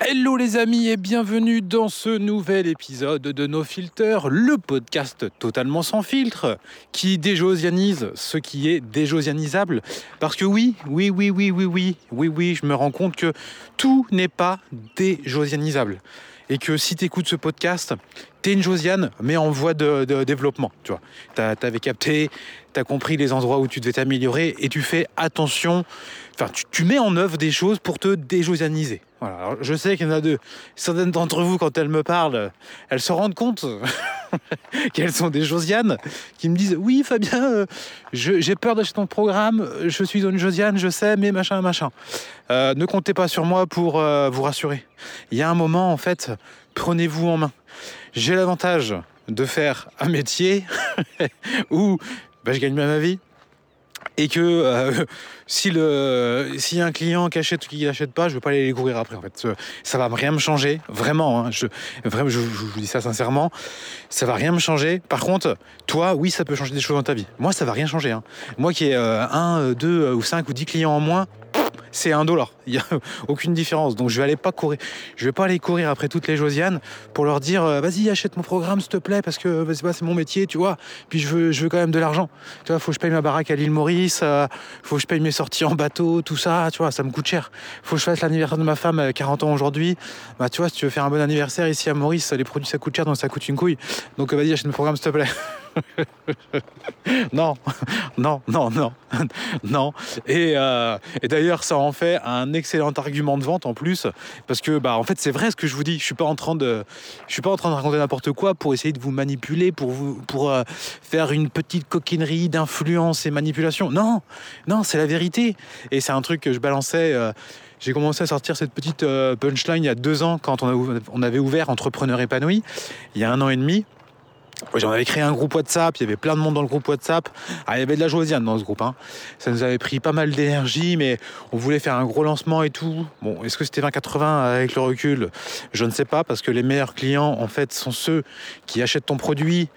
Hello les amis et bienvenue dans ce nouvel épisode de No Filter, le podcast totalement sans filtre qui déjosianise ce qui est déjosianisable. Parce que oui, oui, oui, oui, oui, oui, oui, oui, je me rends compte que tout n'est pas déjosianisable. Et que si tu écoutes ce podcast, t'es une Josiane, mais en voie de, développement. Tu vois, t'avais capté, t'as compris les endroits où tu devais t'améliorer et tu fais attention. Tu, mets en œuvre des choses pour te déjosianiser. Je sais qu'il y en a de certaines d'entre vous, quand elles me parlent, elles se rendent compte qu'elles sont des Josianes, qui me disent Oui, Fabien, euh, j'ai peur d'acheter ton programme, je suis une Josiane, je sais, mais machin, machin. Euh, ne comptez pas sur moi pour euh, vous rassurer. Il y a un moment, en fait, prenez-vous en main. J'ai l'avantage de faire un métier où bah, je gagne bien ma vie, et que euh, si le a un client qui achète ou qui n'achète pas, je ne vais pas aller les courir après. En fait, ça va rien me changer, vraiment. Hein, je, vous dis ça sincèrement, ça va rien me changer. Par contre, toi, oui, ça peut changer des choses dans ta vie. Moi, ça va rien changer. Hein. Moi, qui ai euh, un, deux ou cinq ou dix clients en moins, c'est un dollar. Il n'y a aucune différence. Donc je vais aller pas courir. Je vais pas aller courir après toutes les Josianes pour leur dire euh, vas-y achète mon programme s'il te plaît parce que c'est mon métier, tu vois. Puis je veux, je veux quand même de l'argent. Tu vois, faut que je paye ma baraque à l'île Maurice, euh, faut que je paye mes sorties en bateau, tout ça, tu vois, ça me coûte cher. Faut que je fasse l'anniversaire de ma femme, 40 ans aujourd'hui. Bah tu vois, si tu veux faire un bon anniversaire ici à Maurice, les produits ça coûte cher, donc ça coûte une couille. Donc vas-y achète mon programme s'il te plaît. non, non, non, non, non. Euh, et, d'ailleurs, ça en fait un excellent argument de vente en plus, parce que bah en fait c'est vrai ce que je vous dis. Je suis pas en train de, je suis pas en train de raconter n'importe quoi pour essayer de vous manipuler, pour vous, pour euh, faire une petite coquinerie d'influence et manipulation. Non, non, c'est la vérité. Et c'est un truc que je balançais. Euh, j'ai commencé à sortir cette petite punchline il y a deux ans quand on, on avait ouvert Entrepreneur épanoui, il y a un an et demi. J'en avais créé un groupe WhatsApp, il y avait plein de monde dans le groupe WhatsApp. Ah, il y avait de la Josiane dans ce groupe. Hein. Ça nous avait pris pas mal d'énergie, mais on voulait faire un gros lancement et tout. Bon, est-ce que c'était 20-80 avec le recul? Je ne sais pas, parce que les meilleurs clients, en fait, sont ceux qui achètent ton produit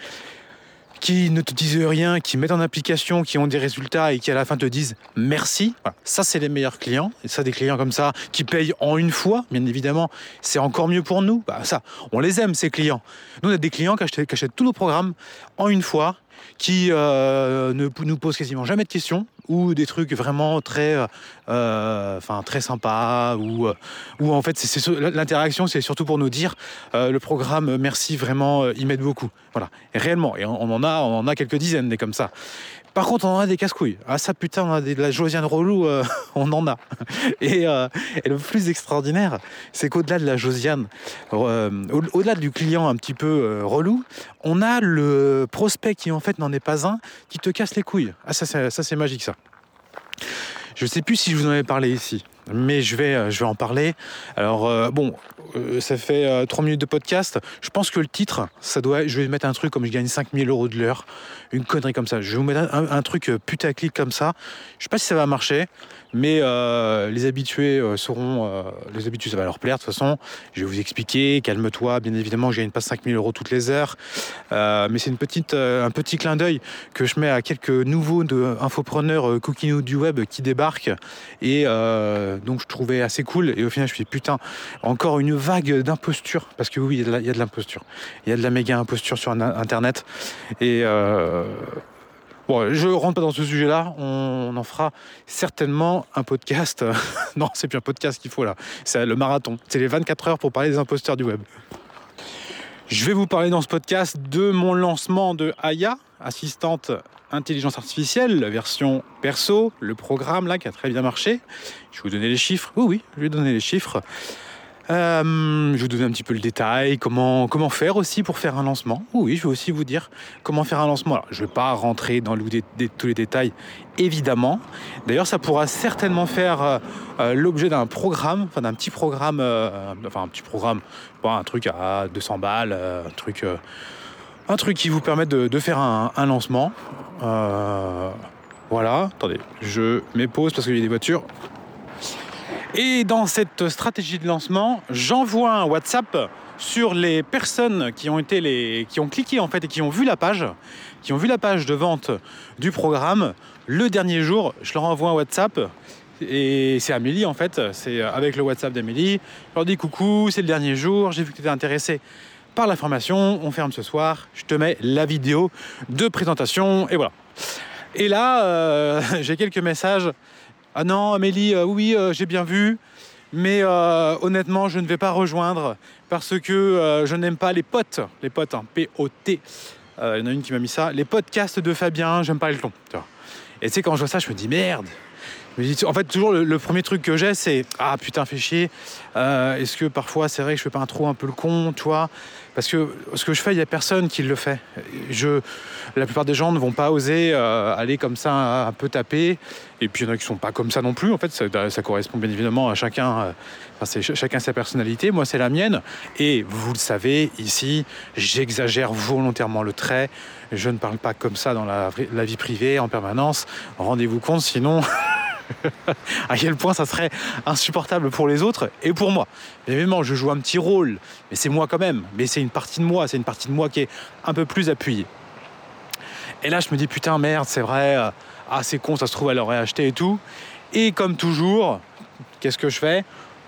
qui ne te disent rien, qui mettent en application, qui ont des résultats et qui à la fin te disent merci. Ça, c'est les meilleurs clients. Et ça, des clients comme ça qui payent en une fois, bien évidemment, c'est encore mieux pour nous. Bah, ça, on les aime, ces clients. Nous, on a des clients qui achètent tous nos programmes en une fois qui euh, ne nous pose quasiment jamais de questions ou des trucs vraiment très, euh, très sympas ou, en fait c'est, l'interaction c'est surtout pour nous dire euh, le programme merci vraiment il m'aide beaucoup. Voilà. Et réellement et on, en a on en a quelques dizaines des comme ça par contre, on en a des casse-couilles. Ah, ça, putain, on a de la Josiane relou, euh, on en a. Euh, et, le plus extraordinaire, c'est qu'au-delà de la Josiane, euh, au-delà du client un petit peu relou, on a le prospect qui, en fait, n'en est pas un, qui te casse les couilles. Ah, ça, c'est magique, ça. Je ne sais plus si je vous en avais parlé ici, mais je vais, je vais en parler. Alors, bon, ça fait 3 minutes de podcast. Je pense que le titre, ça doit, je vais mettre un truc comme je gagne 5000 euros de l'heure une connerie comme ça. Je vais vous mettre un, truc euh, putaclic comme ça. Je sais pas si ça va marcher, mais euh, les habitués euh, seront. les habitués, ça va leur plaire de toute façon. Je vais vous expliquer. Calme-toi. Bien évidemment, je gagne pas 5000 euros toutes les heures, mais c'est une petite, un petit clin d'œil que je mets à quelques nouveaux infopreneurs coquinous du web qui débarquent. Et donc, je trouvais assez cool. Et au final, je me suis dit, putain, encore une vague d'imposture. Parce que oui, il y a de l'imposture. Il y a de la méga imposture sur Internet. Et euh, bon, je rentre pas dans ce sujet-là. On, en fera certainement un podcast. non, c'est plus un podcast qu'il faut là. C'est le marathon. C'est les 24 heures pour parler des imposteurs du web. Je vais vous parler dans ce podcast de mon lancement de Aya, assistante intelligence artificielle, la version perso, le programme là qui a très bien marché. Je vais vous donner les chiffres. Oui, oui, je vais donner les chiffres. Euh, je vais vous donner un petit peu le détail, comment, faire aussi pour faire un lancement. Oui, je vais aussi vous dire comment faire un lancement. Je ne vais pas rentrer dans tous les détails, évidemment. D'ailleurs, ça pourra certainement faire euh, euh, l'objet d'un programme, enfin d'un petit programme, enfin un petit programme, un truc à 200 balles, un truc, un truc qui vous permet de, faire un, lancement. voilà, attendez, je m'épose parce qu'il y a des voitures. Et dans cette stratégie de lancement, j'envoie un WhatsApp sur les personnes qui ont été les qui ont cliqué en fait et qui ont vu la page, qui ont vu la page de vente du programme. Le dernier jour, je leur envoie un WhatsApp. Et c'est Amélie en fait, c'est avec le WhatsApp d'Amélie. Je leur dis coucou, c'est le dernier jour, j'ai vu que tu étais intéressé par la formation, on ferme ce soir, je te mets la vidéo de présentation et voilà. Et là, euh, j'ai quelques messages. Ah non, Amélie, euh, oui, euh, j'ai bien vu, mais honnêtement, je ne vais pas rejoindre parce que je n'aime pas les potes, les potes, hein, P-O-T. Il y en a une qui m'a mis ça, les podcasts de Fabien, j'aime pas le ton. Et tu sais, quand je vois ça, je me dis merde, en fait, toujours le, premier truc que j'ai, c'est Ah putain, fais chier. Est-ce que parfois c'est vrai que je fais pas un trou un peu le con, tu vois? Parce que ce que je fais, il n'y a personne qui le fait. Je, la plupart des gens ne vont pas oser euh, aller comme ça un peu taper. Et puis il y en a qui sont pas comme ça non plus. En fait, ça, correspond bien évidemment à chacun. Euh, enfin, chacun sa personnalité. Moi, c'est la mienne. Et vous le savez, ici, j'exagère volontairement le trait. Je ne parle pas comme ça dans la vie privée en permanence. Rendez-vous compte, sinon. à quel point ça serait insupportable pour les autres et pour moi. Évidemment, je joue un petit rôle, mais c'est moi quand même. Mais c'est une partie de moi, c'est une partie de moi qui est un peu plus appuyée. Et là, je me dis putain, merde, c'est vrai, euh, ah, c'est con, ça se trouve, elle aurait acheté et tout. Et comme toujours, qu'est-ce que je fais?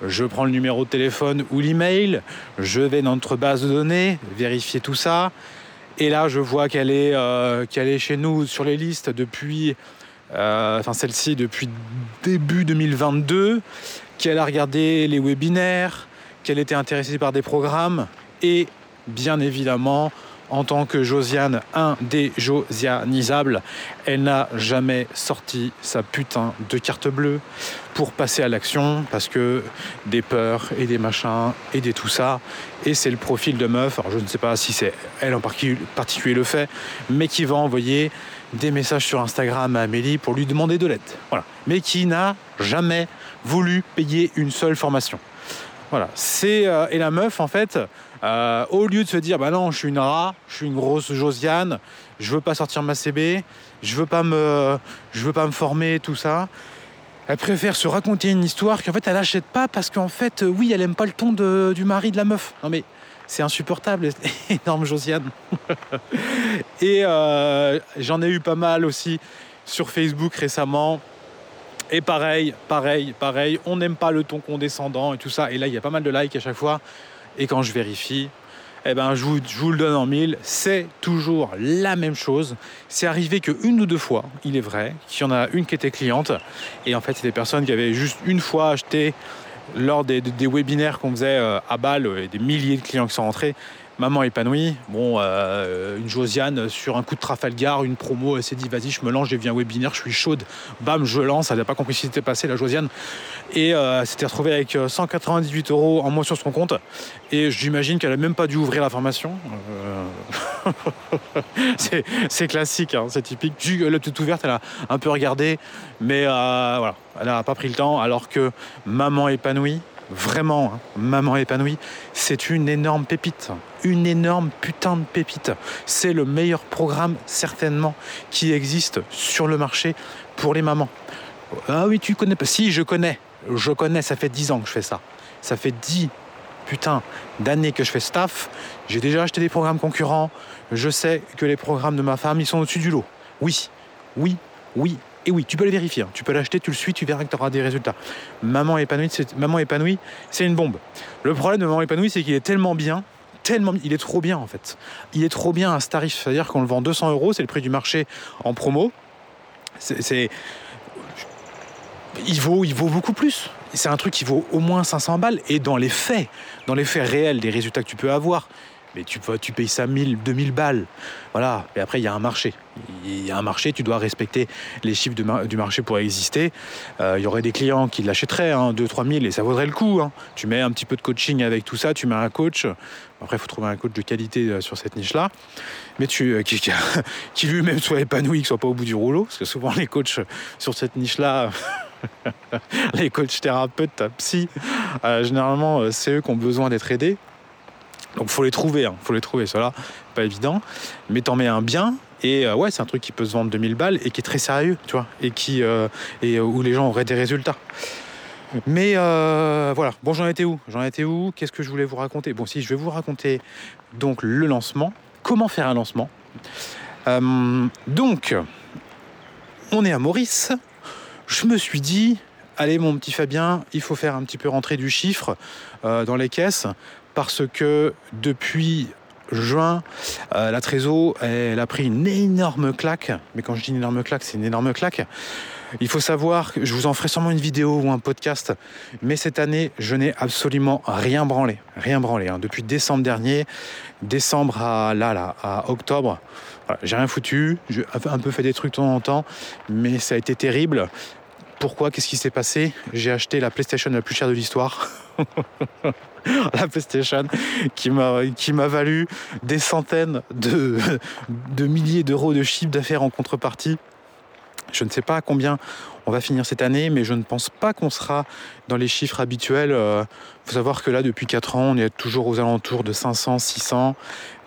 Je prends le numéro de téléphone ou l'email, je vais dans notre base de données, vérifier tout ça. Et là, je vois qu'elle est, euh, qu'elle est chez nous sur les listes depuis enfin celle-ci depuis début 2022, qu'elle a regardé les webinaires, qu'elle était intéressée par des programmes et bien évidemment en tant que Josiane indéjosianisable, elle n'a jamais sorti sa putain de carte bleue pour passer à l'action parce que des peurs et des machins et des tout ça. Et c'est le profil de meuf, alors je ne sais pas si c'est elle en particulier le fait, mais qui va envoyer des messages sur Instagram à Amélie pour lui demander de l'aide. Voilà. Mais qui n'a jamais voulu payer une seule formation. Voilà. C'est, euh, et la meuf, en fait, euh, au lieu de se dire, bah non, je suis une rat, je suis une grosse Josiane, je veux pas sortir ma CB, je veux pas me, je veux pas me former, tout ça. Elle préfère se raconter une histoire qu'en fait elle n'achète pas parce qu'en fait, euh, oui, elle aime pas le ton du mari de la meuf. Non mais c'est insupportable, énorme Josiane. et euh, j'en ai eu pas mal aussi sur Facebook récemment. Et pareil, pareil, pareil, on n'aime pas le ton condescendant et tout ça. Et là, il y a pas mal de likes à chaque fois. Et quand je vérifie, eh ben, je vous, je vous le donne en mille, c'est toujours la même chose. C'est arrivé qu'une ou deux fois, il est vrai, qu'il y en a une qui était cliente. Et en fait, c'est des personnes qui avaient juste une fois acheté lors des, webinaires qu'on faisait euh, à Bâle, et des milliers de clients qui sont rentrés, maman épanouie, bon, euh, une Josiane sur un coup de Trafalgar, une promo, elle s'est dit vas-y, je me lance, j'ai vu un webinaire, je suis chaude, bam, je lance, elle n'a pas compris ce qui s'était passé, la Josiane, et euh, elle s'était retrouvée avec 198 euros en moins sur son compte, et j'imagine qu'elle n'a même pas dû ouvrir la formation. c'est classique, hein, c'est typique. Elle est toute ouverte, elle a un peu regardé, mais elle n'a pas pris le temps, alors que maman épanouie, vraiment, hein, maman épanouie, c'est une énorme pépite, une énorme putain de pépite. C'est le meilleur programme certainement qui existe sur le marché pour les mamans. Ah oui, tu connais pas Si, je connais. Je connais, ça fait 10 ans que je fais ça. Ça fait 10 putain d'années que je fais staff. J'ai déjà acheté des programmes concurrents. Je sais que les programmes de ma femme, ils sont au-dessus du lot. Oui, oui, oui, et oui, tu peux le vérifier. Hein. Tu peux l'acheter, tu le suis, tu verras que tu auras des résultats. Maman épanouie, c'est, maman épanouie, c'est une bombe. Le problème de maman épanouie, c'est qu'il est tellement bien, tellement, il est trop bien en fait. Il est trop bien à ce tarif. C'est-à-dire qu'on le vend 200 euros, c'est le prix du marché en promo. C'est, il vaut, il vaut beaucoup plus. C'est un truc qui vaut au moins 500 balles. Et dans les faits, dans les faits réels des résultats que tu peux avoir, mais tu, tu payes ça 1000, 2000 balles. Voilà. Et après, il y a un marché. Il y a un marché, tu dois respecter les chiffres du marché pour exister. Euh, il y aurait des clients qui l'achèteraient, hein, 2 3 000, et ça vaudrait le coup. Hein. Tu mets un petit peu de coaching avec tout ça, tu mets un coach. Après, il faut trouver un coach de qualité euh, sur cette niche-là. Mais tu, euh, qui, qui, lui-même soit épanoui, qui soit pas au bout du rouleau. Parce que souvent, les coachs sur cette niche-là. les coachs thérapeutes, psy, généralement, c'est eux qui ont besoin d'être aidés. Donc faut les trouver, hein, faut les trouver, cela pas évident. Mais t'en mets un bien. Et euh, ouais, c'est un truc qui peut se vendre 2000 balles et qui est très sérieux, tu vois, et qui euh, et où les gens auraient des résultats. Mais euh, voilà, bon j'en étais où? J'en étais où? Qu'est-ce que je voulais vous raconter? Bon si je vais vous raconter donc le lancement, comment faire un lancement? donc on est à Maurice. Je me suis dit allez mon petit Fabien, il faut faire un petit peu rentrer du chiffre euh, dans les caisses parce que depuis juin, euh, la Trésor, elle a pris une énorme claque. Mais quand je dis une énorme claque, c'est une énorme claque. Il faut savoir je vous en ferai sûrement une vidéo ou un podcast, mais cette année, je n'ai absolument rien branlé. Rien branlé. Hein. Depuis décembre dernier, décembre à là, là, à octobre, j'ai rien foutu. J'ai un peu fait des trucs de temps en temps, mais ça a été terrible. Pourquoi? Qu'est-ce qui s'est passé? J'ai acheté la PlayStation la plus chère de l'histoire. la PlayStation qui m'a qui m'a valu des centaines de, milliers d'euros de chiffre d'affaires en contrepartie. Je ne sais pas à combien on va finir cette année, mais je ne pense pas qu'on sera dans les chiffres habituels. Il euh, faut savoir que là, depuis 4 ans, on est toujours aux alentours de 500, 600.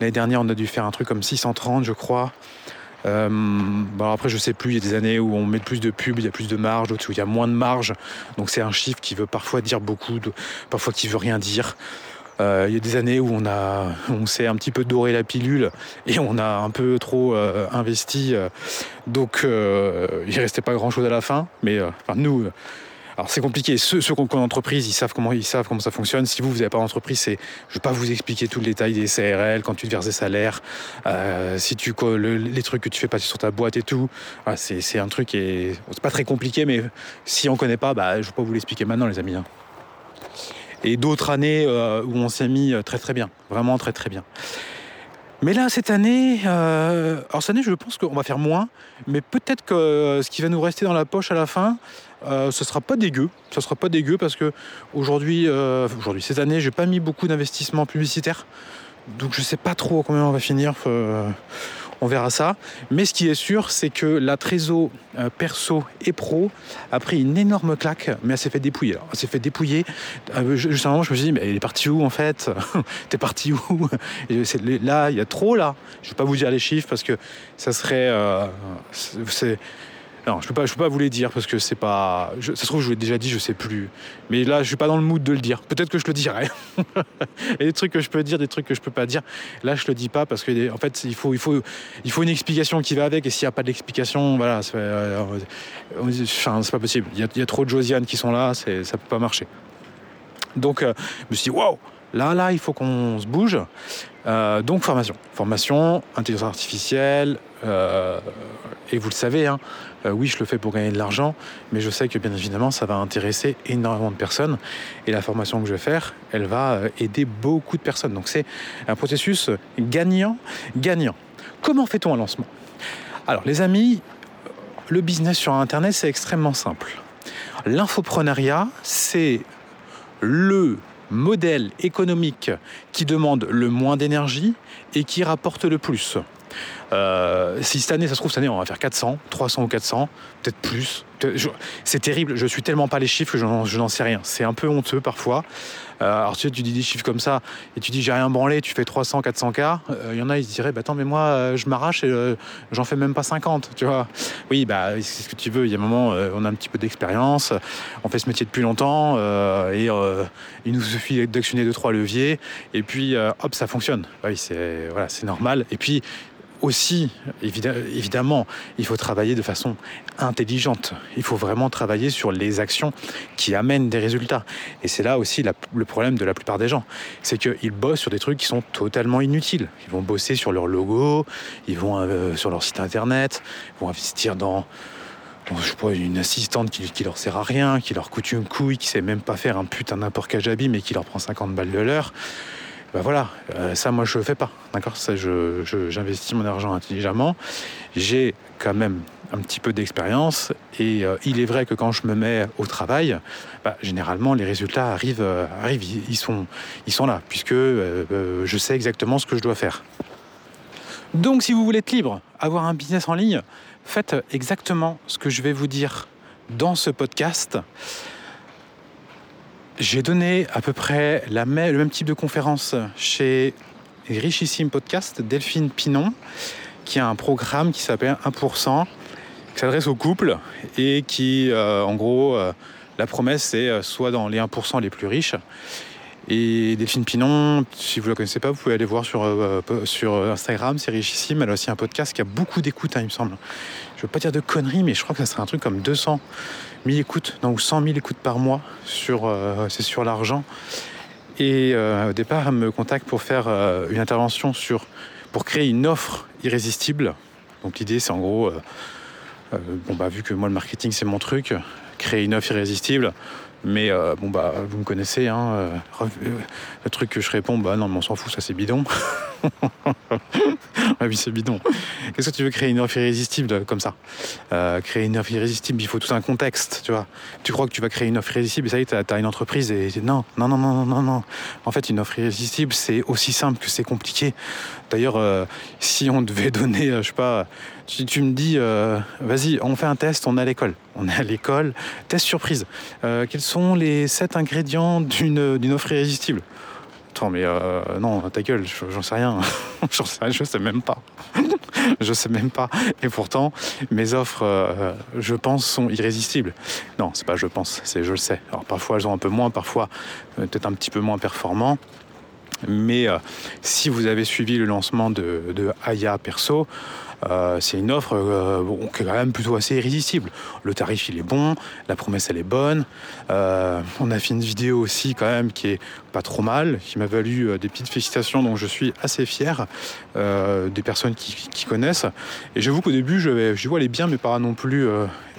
L'année dernière, on a dû faire un truc comme 630, je crois. Euh, après, je sais plus, il y a des années où on met plus de pubs, il y a plus de marge, d'autres où il y a moins de marge. Donc c'est un chiffre qui veut parfois dire beaucoup, parfois qui veut rien dire. Euh, il y a des années où on, on s'est un petit peu doré la pilule et on a un peu trop euh, investi. donc il restait pas grand chose à la fin. Mais enfin, nous, alors c'est compliqué. Ceux, qui ont une entreprise, ils savent comment ça fonctionne. Si vous vous n'avez pas d'entreprise, c'est je vais pas vous expliquer tout le détail des CRL quand tu te verses des salaires, euh, si tu les trucs que tu fais passer sur ta boîte et tout. c'est un truc et c'est pas très compliqué, mais si on connaît pas, bah je vais pas vous l'expliquer maintenant, les amis. Hein. Et d'autres années euh, où on s'est mis très très bien, vraiment très très bien. Mais là, cette année, euh, alors cette année, je pense qu'on va faire moins, mais peut-être que ce qui va nous rester dans la poche à la fin, euh, ce sera pas dégueu. Ce sera pas dégueu parce que aujourd'hui, euh, aujourd'hui cette année, j'ai pas mis beaucoup d'investissements publicitaires, donc je sais pas trop combien on va finir. Euh, on verra ça. Mais ce qui est sûr, c'est que la Trésor perso et pro a pris une énorme claque, mais elle s'est fait dépouiller. Alors, elle s'est fait dépouiller. Euh, justement, je me suis dit, mais elle est partie où en fait? T'es parti où? Là, il y a trop là. Je vais pas vous dire les chiffres parce que ça serait. Non, je peux pas, je peux pas vous les dire parce que c'est pas. ça se trouve, je vous l'ai déjà dit, je sais plus. Mais là, je suis pas dans le mood de le dire. Peut-être que je le dirai. A des trucs que je peux dire, des trucs que je peux pas dire. Là, je le dis pas parce que en fait, il faut, il faut, il faut une explication qui va avec. Et s'il n'y a pas d'explication, voilà, c'est euh, c'est pas possible. Il y, a, trop de Josiane qui sont là, c'est, ça peut pas marcher. Donc, euh, je me suis dit, waouh, là, là, il faut qu'on se bouge. Euh, donc, formation, formation, intelligence artificielle. et vous le savez, hein, euh, oui, je le fais pour gagner de l'argent, mais je sais que bien évidemment, ça va intéresser énormément de personnes. Et la formation que je vais faire, elle va euh, aider beaucoup de personnes. Donc c'est un processus gagnant-gagnant. Comment fait-on un lancement? Alors les amis, le business sur Internet, c'est extrêmement simple. L'infoprenariat, c'est le modèle économique qui demande le moins d'énergie et qui rapporte le plus. Euh, si cette année, ça se trouve, cette année, on va faire 400, 300 ou 400, peut-être plus. C'est terrible, je suis tellement pas les chiffres que je n'en sais rien. C'est un peu honteux parfois. Euh, alors tu, dis des chiffres comme ça et tu dis j'ai rien branlé, tu fais 300, 400 k. Il y en a, ils se diraient bah attends mais moi euh, je m'arrache et j'en fais même pas 50, tu vois. Oui bah c'est ce que tu veux. Il y a un moment, on a un petit peu d'expérience, on fait ce métier depuis longtemps et il nous suffit d'actionner deux trois leviers et puis hop ça fonctionne. Oui c'est voilà c'est normal. Et puis aussi, évidemment, il faut travailler de façon intelligente. Il faut vraiment travailler sur les actions qui amènent des résultats. Et c'est là aussi le problème de la plupart des gens. C'est qu'ils bossent sur des trucs qui sont totalement inutiles. Ils vont bosser sur leur logo, ils vont euh, sur leur site internet, ils vont investir dans une assistante qui, leur sert à rien, qui leur coûte une couille, qui sait même pas faire un putain n'importe quel mais qui leur prend 50 balles de l'heure. Ben voilà, euh, ça moi je ne fais pas, d'accord? Ça j'investis mon argent intelligemment. J'ai quand même un petit peu d'expérience et euh, il est vrai que quand je me mets au travail, bah, généralement les résultats arrivent, euh, arrivent ils, sont, ils sont là puisque je sais exactement ce que je dois faire. Donc si vous voulez être libre, avoir un business en ligne, faites exactement ce que je vais vous dire dans ce podcast. J'ai donné à peu près le même type de conférence chez Richissime Podcast, Delphine Pinon, qui a un programme qui s'appelle 1%, qui s'adresse aux couples et qui, euh, en gros, euh, la promesse, c'est euh, soit dans les 1% les plus riches. Et Delphine Pinon, si vous ne la connaissez pas, vous pouvez aller voir sur, euh, sur Instagram, c'est richissime. Elle a aussi un podcast qui a beaucoup d'écoutes, hein, il me semble. Je ne veux pas dire de conneries, mais je crois que ça serait un truc comme 200 000 écoutes, non, ou 100 000 écoutes par mois. C'est sur l'argent. Et au départ, elle me contacte pour faire une intervention sur, pour créer une offre irrésistible. Donc l'idée, c'est en gros, bon bah vu que moi le marketing c'est mon truc, créer une offre irrésistible. Mais euh, bon bah vous me connaissez, hein, euh, le truc que je réponds, bah non mais on s'en fout, ça c'est bidon. ah oui c'est bidon. Qu'est-ce que tu veux créer une offre irrésistible comme ça? Euh, Créer une offre irrésistible, il faut tout un contexte, tu vois. Tu crois que tu vas créer une offre irrésistible et ça y est, t'as as une entreprise et non, non, non, non, non, non. En fait une offre irrésistible c'est aussi simple que c'est compliqué. D'ailleurs, si on devait donner, je sais pas, tu, me dis, euh, vas-y, on fait un test, on est à l'école. On est à l'école, test surprise. Euh, quels sont les sept ingrédients d'une offre irrésistible? Attends, mais euh, non, ta gueule, j'en sais rien. j'en sais rien, je sais même pas. je sais même pas. Et pourtant, mes offres, je pense, sont irrésistibles. Non, c'est pas je pense, c'est je le sais. Alors parfois, elles sont un peu moins, parfois, peut-être un petit peu moins performants. Mais si vous avez suivi le lancement de, de Aya Perso, euh, c'est une offre euh, qui est quand même plutôt assez irrésistible. Le tarif il est bon, la promesse elle est bonne. Euh, on a fait une vidéo aussi quand même qui est pas trop mal, qui m'a valu des petites félicitations dont je suis assez fier des personnes qui, connaissent. Et j'avoue qu'au début je, je vois les bien mais pas non plus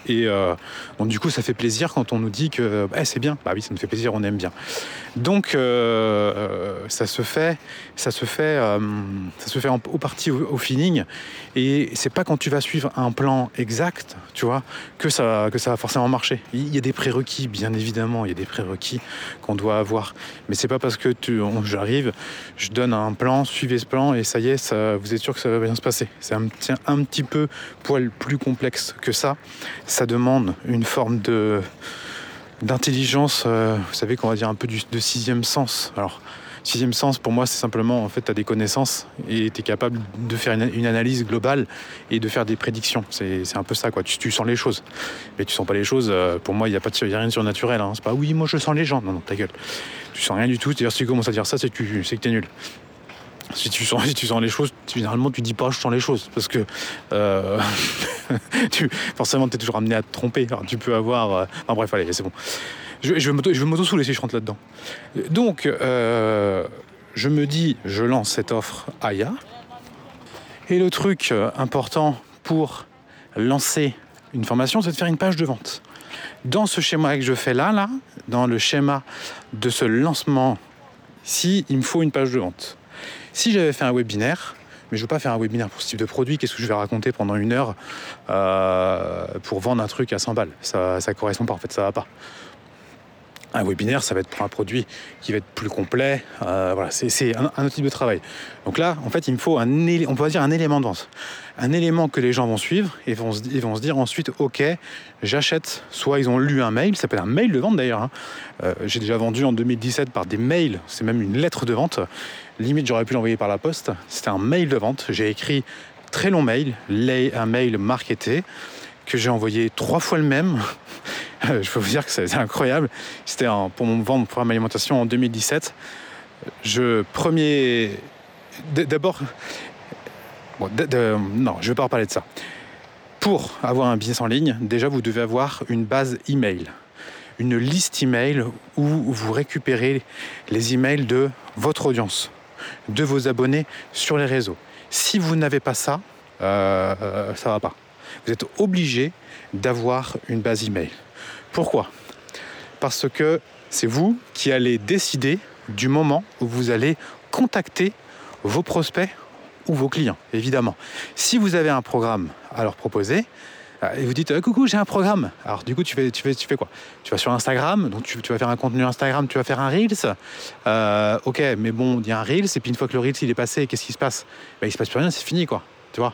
et euh, du coup, ça fait plaisir quand on nous dit que eh, c'est bien. Bah oui, ça nous fait plaisir, on aime bien. Donc, euh, ça se fait, ça se fait, euh, ça se fait en, au parti au, feeling. Et c'est pas quand tu vas suivre un plan exact, tu vois, que ça, que ça va forcément marcher. Il y a des prérequis, bien évidemment, il y a des prérequis qu'on doit avoir. Mais c'est pas parce que j'arrive, je donne un plan, suivez ce plan et ça y est, vous êtes sûr que ça va bien se passer. C'est un, un petit peu poil plus complexe que ça ça demande une forme de d'intelligence, euh, vous savez qu'on va dire un peu du, de sixième sens. Alors, sixième sens, pour moi, c'est simplement, en fait, tu as des connaissances et tu es capable de faire une, analyse globale et de faire des prédictions. C'est un peu ça, quoi. Tu, sens les choses. Mais tu sens pas les choses, euh, pour moi, il n'y a, pas a rien de surnaturel. Hein. C'est pas, oui, moi, je sens les gens. Non, non, ta gueule. Tu sens rien du tout. C'est-à-dire, si tu commences à dire ça, c'est que tu es nul. Si tu sens, les choses, généralement tu dis pas je sens les choses parce que euh, forcément tu es toujours amené à te tromper. Tu peux avoir. Euh, enfin bref, allez, c'est bon. Je, je vais m'auto-souler si je rentre là-dedans. Donc, euh, je me dis, je lance cette offre Aya. Et le truc important pour lancer une formation, c'est de faire une page de vente. Dans ce schéma que je fais là, là, dans le schéma de ce lancement, si il me faut une page de vente. Si j'avais fait un webinaire, mais je ne veux pas faire un webinaire pour ce type de produit, qu'est-ce que je vais raconter pendant une heure euh, pour vendre un truc à 100 balles? Ça ne correspond pas, en fait, ça va pas. Un webinaire, ça va être pour un produit qui va être plus complet. Euh, voilà, c'est un, autre type de travail. Donc là, en fait, il me faut un, on dire un élément de vente. Un élément que les gens vont suivre et vont se, vont se dire ensuite, OK, j'achète. Soit ils ont lu un mail, ça s'appelle un mail de vente d'ailleurs. Hein. Euh, j'ai déjà vendu en 2017 par des mails, c'est même une lettre de vente. Limite, j'aurais pu l'envoyer par la poste. C'était un mail de vente. J'ai écrit très long mail, un mail marketé que j'ai envoyé trois fois le même. je peux vous dire que c'est incroyable. C'était pour mon vendre mon programme alimentation en 2017. Je premier d'abord non, je vais pas en parler de ça. Pour avoir un business en ligne, déjà vous devez avoir une base email, une liste email où vous récupérez les emails de votre audience, de vos abonnés sur les réseaux. Si vous n'avez pas ça, euh, ça va pas vous êtes obligé d'avoir une base email. Pourquoi? Parce que c'est vous qui allez décider du moment où vous allez contacter vos prospects ou vos clients, évidemment. Si vous avez un programme à leur proposer, euh, et vous dites euh, coucou j'ai un programme. Alors du coup tu fais, tu fais, tu fais quoi? Tu vas sur Instagram donc tu, vas faire un contenu Instagram tu vas faire un Reels. Euh, ok mais bon il y a un Reels et puis une fois que le Reels il est passé qu'est-ce qui se passe? Ben, il se passe plus rien c'est fini quoi tu vois.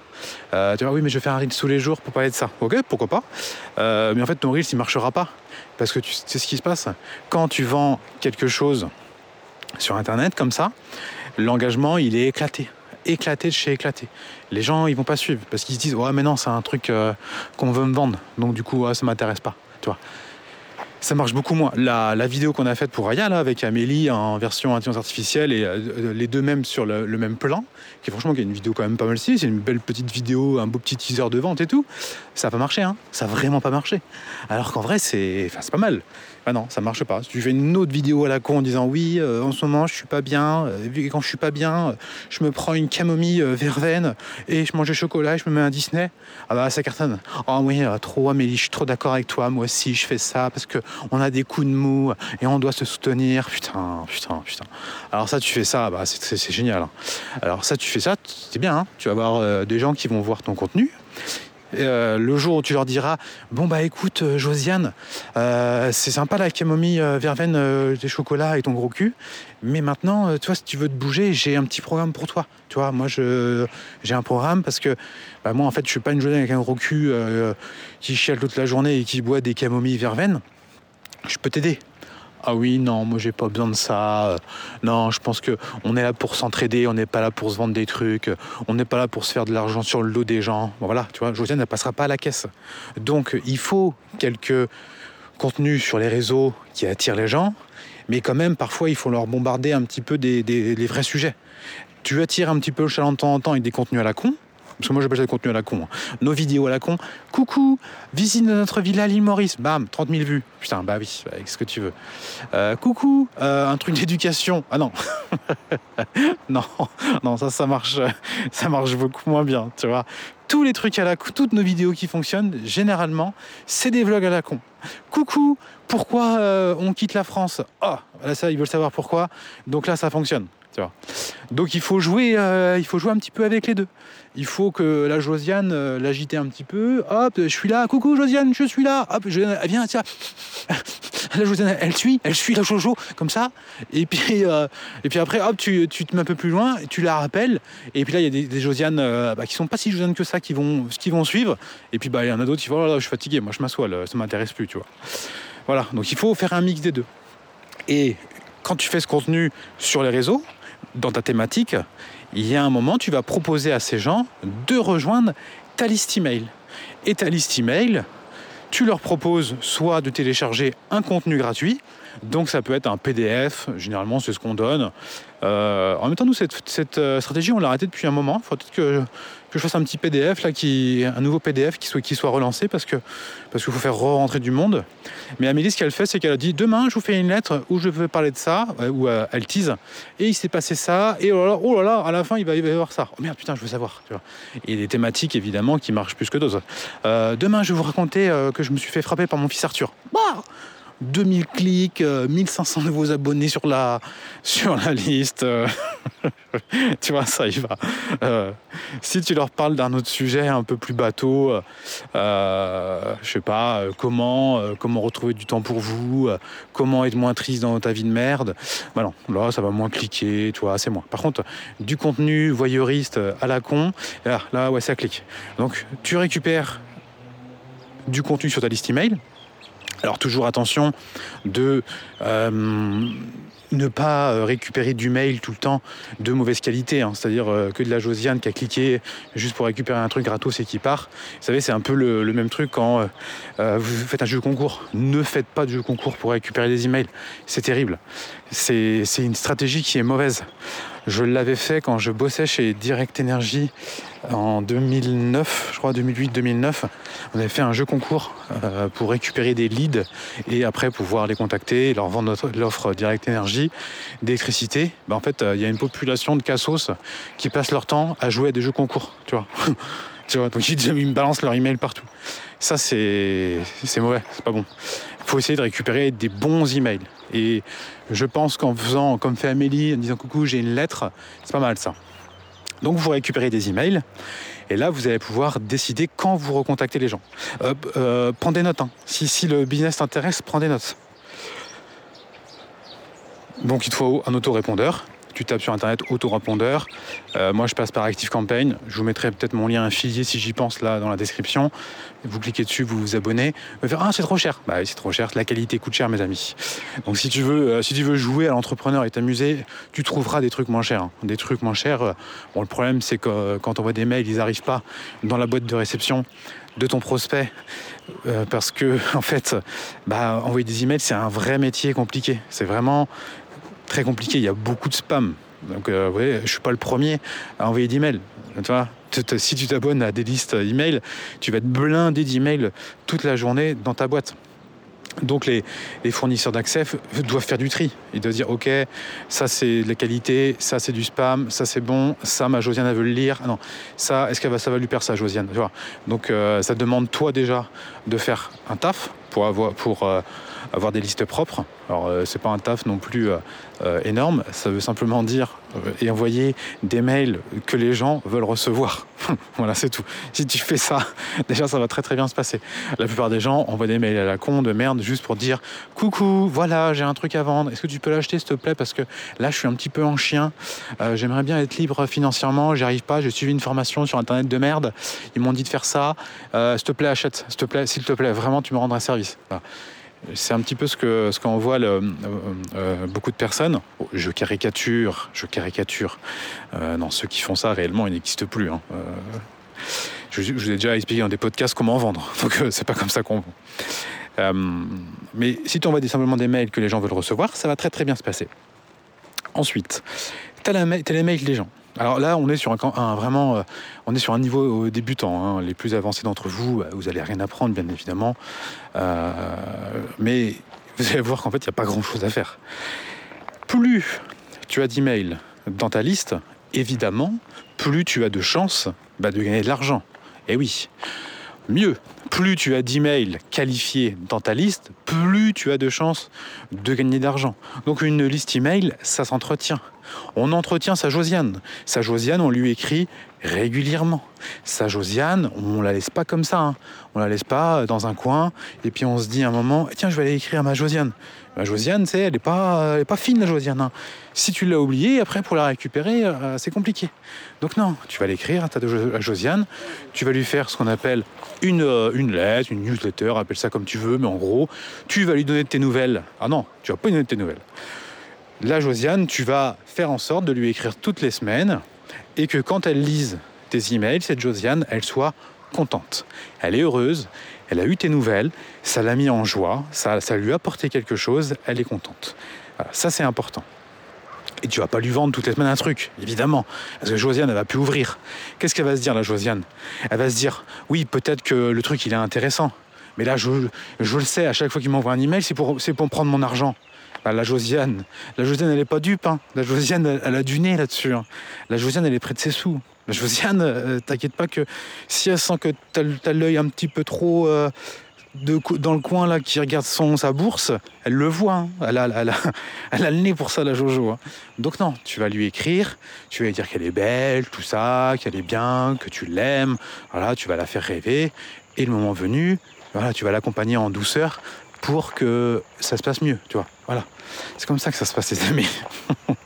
Euh, tu vois, oui, mais je fais un reel tous les jours pour parler de ça. Ok, pourquoi pas. Euh, mais en fait, ton reel, il marchera pas. Parce que tu sais ce qui se passe. Quand tu vends quelque chose sur Internet comme ça, l'engagement, il est éclaté. Éclaté de chez éclaté. Les gens, ils vont pas suivre parce qu'ils se disent, ouais, mais non, c'est un truc euh, qu'on veut me vendre. Donc, du coup, ça m'intéresse pas. Tu vois. Ça marche beaucoup moins. La, vidéo qu'on a faite pour Aya, là, avec Amélie en version intelligence artificielle et euh, les deux mêmes sur le, même plan, qui franchement qui est une vidéo quand même pas mal si, c'est une belle petite vidéo, un beau petit teaser de vente et tout, ça n'a pas marché, hein. ça a vraiment pas marché. Alors qu'en vrai, c'est pas mal. Ah non, ça marche pas. Si tu fais une autre vidéo à la con en disant oui, euh, en ce moment je suis pas bien, euh, et quand je suis pas bien, euh, je me prends une camomille euh, verveine et je mange du chocolat et je me mets un Disney, ah bah ça cartonne. Oh oui, euh, trop Amélie, je suis trop d'accord avec toi, moi aussi je fais ça parce que on a des coups de mou et on doit se soutenir. Putain, putain, putain. Alors ça, tu fais ça, bah c'est- génial. hein. Alors ça, tu fais ça, c'est bien. hein. Tu vas avoir euh, des gens qui vont voir ton contenu. Euh, le jour où tu leur diras bon bah écoute euh, Josiane euh, c'est sympa la camomille verveine des chocolats et ton gros cul mais maintenant euh, toi si tu veux te bouger j'ai un petit programme pour toi. Tu vois moi j'ai un programme parce que bah, moi en fait je suis pas une Josiane avec un gros cul qui chiale toute la journée et qui boit des camomilles verveine. Je peux t'aider ah oui, non, moi j'ai pas besoin de ça. Non, je pense que on est là pour s'entraider, on n'est pas là pour se vendre des trucs, on n'est pas là pour se faire de l'argent sur le dos des gens. Bon, voilà, tu vois, Josiane ne passera pas à la caisse. Donc il faut quelques contenus sur les réseaux qui attirent les gens, mais quand même parfois il faut leur bombarder un petit peu des, des- vrais sujets. Tu attires un petit peu le chaland de temps en temps avec des contenus à la con. Parce que moi j'appelle ça des contenus à la con. hein. Nos vidéos à la con. Coucou, visite de notre villa à l'île Maurice. Bam, 30 000 vues. Putain, bah oui, avec ce que tu veux. Euh, coucou, euh, un truc d'éducation. Ah non. non, non, ça, marche, ça marche beaucoup moins bien, tu vois. Tous les trucs à la con, toutes nos vidéos qui fonctionnent, généralement, c'est des vlogs à la con. Coucou, pourquoi euh, on quitte la France? Ah, là, ça, ils veulent savoir pourquoi. Donc là, ça fonctionne, Donc il faut jouer, euh, il faut jouer un petit peu avec les deux. Il faut que la Josiane euh, l'agiter un petit peu. Hop, je suis là. Coucou Josiane, je suis là. Hop, Josiane, elle tiens. La Josiane, elle suit, elle suit la Jojo comme ça. Et puis, euh, et puis après, hop, tu, tu te mets un peu plus loin, tu la rappelles. Et puis là, il y a des, des Josianes euh, bah, qui sont pas si Josianes que ça, qui vont, qui vont suivre. Et puis bah, il y en a d'autres qui vont, oh là là, je suis fatigué, moi je m'assois, ça m'intéresse plus, tu vois. Voilà, donc il faut faire un mix des deux. Et quand tu fais ce contenu sur les réseaux, dans ta thématique, il y a un moment, tu vas proposer à ces gens de rejoindre ta liste email. Et ta liste email, tu leur proposes soit de télécharger un contenu gratuit, donc ça peut être un PDF, généralement c'est ce qu'on donne. Euh, en même temps, nous, cette, cette, euh, stratégie, on l'a arrêtée depuis un moment. Il faut peut-être que, que je fasse un petit PDF, là, qui, un nouveau PDF qui soit, qui soit relancé parce que parce qu'il faut faire re-rentrer du monde. Mais Amélie, ce qu'elle fait, c'est qu'elle a dit demain, je vous fais une lettre où je veux parler de ça, euh, où euh, elle tease, et il s'est passé ça, et oh là là, oh là là, à la fin, il va, y avoir ça. Oh merde, putain, je veux savoir. Tu vois. Et des thématiques, évidemment, qui marchent plus que d'autres. Euh, demain, je vais vous raconter que je me suis fait frapper par mon fils Arthur. Bah 2000 clics, euh, 1500 nouveaux abonnés sur la, sur la liste. euh, tu vois, ça y va. Euh, si tu leur parles d'un autre sujet un peu plus bateau, euh, euh, je sais pas, euh, comment, euh, comment retrouver du temps pour vous, euh, comment être moins triste dans ta vie de merde, bah là ça va moins cliquer, tu vois, c'est moins. Par contre, du contenu voyeuriste euh, à la con, là, là ouais, ça clique. Donc tu récupères du contenu sur ta liste email. Alors toujours attention de euh, ne pas récupérer du mail tout le temps de mauvaise qualité, hein. c'est-à-dire euh, que de la Josiane qui a cliqué juste pour récupérer un truc gratos et qui part. Vous savez, c'est un peu le, même truc quand euh, vous faites un jeu concours. Ne faites pas de jeu concours pour récupérer des emails. C'est terrible. C'est une stratégie qui est mauvaise. Je l'avais fait quand je bossais chez Direct Energy en 2009, je crois 2008-2009. On avait fait un jeu concours euh, pour récupérer des leads et après pouvoir les contacter et leur vendre l'offre Direct Energy d'électricité. Ben, en fait, euh, il y a une population de cassos qui passent leur temps à jouer à des jeux concours, tu vois. tu vois donc ils, me balancent leur email partout. Ça, c'est c'est mauvais, c'est pas bon. Il faut essayer de récupérer des bons emails. Et je pense qu'en faisant comme fait Amélie, en disant coucou, j'ai une lettre, c'est pas mal ça. Donc vous récupérez des emails et là vous allez pouvoir décider quand vous recontactez les gens. Euh, euh, prends des notes. hein. Si, si le business t'intéresse, prends des notes. Donc il te faut un autorépondeur. Tu tapes sur internet autorépondeur. Euh, moi je passe par ActiveCampaign. Je vous mettrai peut-être mon lien affilié si j'y pense là dans la description. Vous cliquez dessus, vous vous abonnez. Vous faire ah c'est trop cher. Bah oui, c'est trop cher. La qualité coûte cher mes amis. Donc si tu veux, euh, si tu veux jouer à l'entrepreneur et t'amuser, tu trouveras des trucs moins chers. Hein. Des trucs moins chers. Bon le problème c'est que euh, quand on voit des mails, ils n'arrivent pas dans la boîte de réception de ton prospect euh, parce que en fait bah, envoyer des emails c'est un vrai métier compliqué c'est vraiment très compliqué. Il y a beaucoup de spam. Donc euh, ouais, je suis pas le premier à envoyer d'emails. Si tu t'abonnes à des listes email tu vas être blindé d'emails toute la journée dans ta boîte. Donc les, fournisseurs d'accès doivent faire du tri. Ils doivent dire ok, ça c'est de la qualité, ça c'est du spam, ça c'est bon, ça ma Josiane elle veut le lire. Ah non, ça est-ce qu'elle va ça va lui perdre ça Josiane tu Donc euh, ça demande toi déjà de faire un taf pour avoir pour euh, avoir des listes propres. Alors euh, c'est pas un taf non plus euh, euh, énorme, ça veut simplement dire et envoyer des mails que les gens veulent recevoir. voilà, c'est tout. Si tu fais ça, déjà ça va très très bien se passer. La plupart des gens envoient des mails à la con de merde juste pour dire coucou, voilà, j'ai un truc à vendre. Est-ce que tu peux l'acheter s'il te plaît? Parce que là je suis un petit peu en chien. J'aimerais bien être libre financièrement, j'y arrive pas. J'ai suivi une formation sur internet de merde. Ils m'ont dit de faire ça. s'il te plaît, achète. S'il te plaît, s'il te plaît, vraiment, tu me rendras service. Voilà. C'est un petit peu ce que ce euh, euh, beaucoup de personnes. Oh, je caricature, je caricature. Euh, non, ceux qui font ça réellement, ils n'existent plus. Hein. je, vous ai déjà expliqué dans des podcasts comment vendre, donc c'est pas comme ça qu'on mais si tu envoies simplement des mails que les gens veulent recevoir, ça va très très bien se passer. Ensuite, tu as les mails des gens. Alors là, on est sur un, euh, on est niveau débutant. Hein. Les plus avancés d'entre vous, euh, vous allez rien apprendre, bien évidemment, euh, mais vous allez voir qu'en fait, il n'y a pas grand-chose à faire. Plus tu as d'emails dans ta liste, évidemment, plus tu as de chances bah, de gagner de l'argent. Et oui. Mieux, plus tu as d'emails qualifiés dans ta liste, plus tu as de chances de gagner d'argent. Donc une liste email, ça s'entretient. On entretient sa Josiane. Sa Josiane, on lui écrit régulièrement. Sa Josiane, on la laisse pas comme ça. Hein. On la laisse pas dans un coin et puis on se dit à un moment, tiens, je vais aller écrire à ma Josiane. Ma Josiane, elle est pas, pas fine la Josiane. Hein. Si tu l'as oubliée, après pour la récupérer, euh, c'est compliqué. Donc non, tu vas l'écrire à Josiane. Tu vas lui faire ce qu'on appelle une, euh, une lettre, une newsletter, appelle ça comme tu veux, mais en gros, tu vas lui donner tes nouvelles. Ah non, tu vas pas lui donner tes nouvelles. Là, Josiane, tu vas faire en sorte de lui écrire toutes les semaines et que quand elle lise tes emails, cette Josiane, elle soit contente. Elle est heureuse, elle a eu tes nouvelles, ça l'a mis en joie, ça, ça lui a apporté quelque chose, elle est contente. ça c'est important. Et tu vas pas lui vendre toutes les semaines un truc, évidemment. Parce que Josiane, elle va plus ouvrir. Qu'est-ce qu'elle va se dire, la Josiane? Elle va se dire, oui, peut-être que le truc, il est intéressant. Mais là, je, le sais, à chaque fois qu'il m'envoie un email, c'est pour, pour prendre mon argent. Bah, la Josiane, la Josiane, elle n'est pas dupe. Hein. La Josiane, elle, a du nez là-dessus. Hein. La Josiane, elle est près de ses sous. Josiane, euh, t'inquiète pas que si elle sent que t'as as, l'œil un petit peu trop euh, dans le coin là, qui regarde son, sa bourse, elle le voit. Hein. Elle, a, le nez pour ça, la Jojo. Donc non, tu vas lui écrire, tu vas lui dire qu'elle est belle, tout ça, qu'elle est bien, que tu l'aimes. Voilà, tu vas la faire rêver. Et le moment venu, voilà, tu vas l'accompagner en douceur pour que ça se passe mieux, tu vois. Voilà. C'est comme ça que ça se passe, les amis.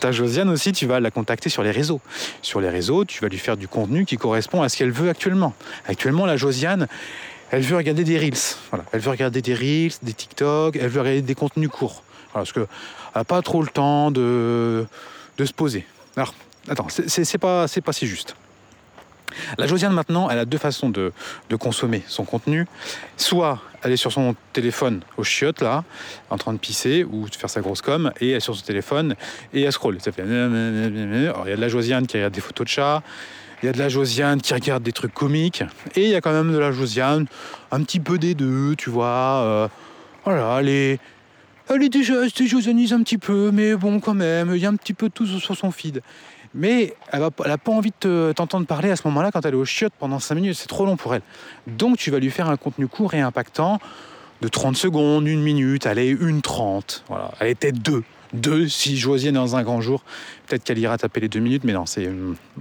Ta Josiane aussi, tu vas la contacter sur les réseaux. Sur les réseaux, tu vas lui faire du contenu qui correspond à ce qu'elle veut actuellement. Actuellement, la Josiane, elle veut regarder des reels. Voilà. Elle veut regarder des reels, des TikTok, elle veut regarder des contenus courts. parce qu'elle n'a pas trop le temps de, de se poser. Alors, attends, c'est pas, pas si juste. La Josiane maintenant, elle a deux façons de, consommer son contenu. Soit elle est sur son téléphone au chiottes là, en train de pisser ou de faire sa grosse com, et elle est sur son téléphone et elle scroll. Ça fait... il y a de la Josiane qui regarde des photos de chats, il y a de la Josiane qui regarde des trucs comiques, et il y a quand même de la Josiane, un petit peu des deux, tu vois. Euh, voilà, elle est, elle est déjà, elle un petit peu, mais bon, quand même, il y a un petit peu tout sur son feed. Mais elle n'a pas envie de t'entendre parler à ce moment-là quand elle est au chiottes pendant 5 minutes. C'est trop long pour elle. Donc tu vas lui faire un contenu court et impactant de 30 secondes, une minute, allez, une 30. Voilà. Elle était deux. Deux si Josiane dans un grand jour. Peut-être qu'elle ira taper les deux minutes, mais non, c'est,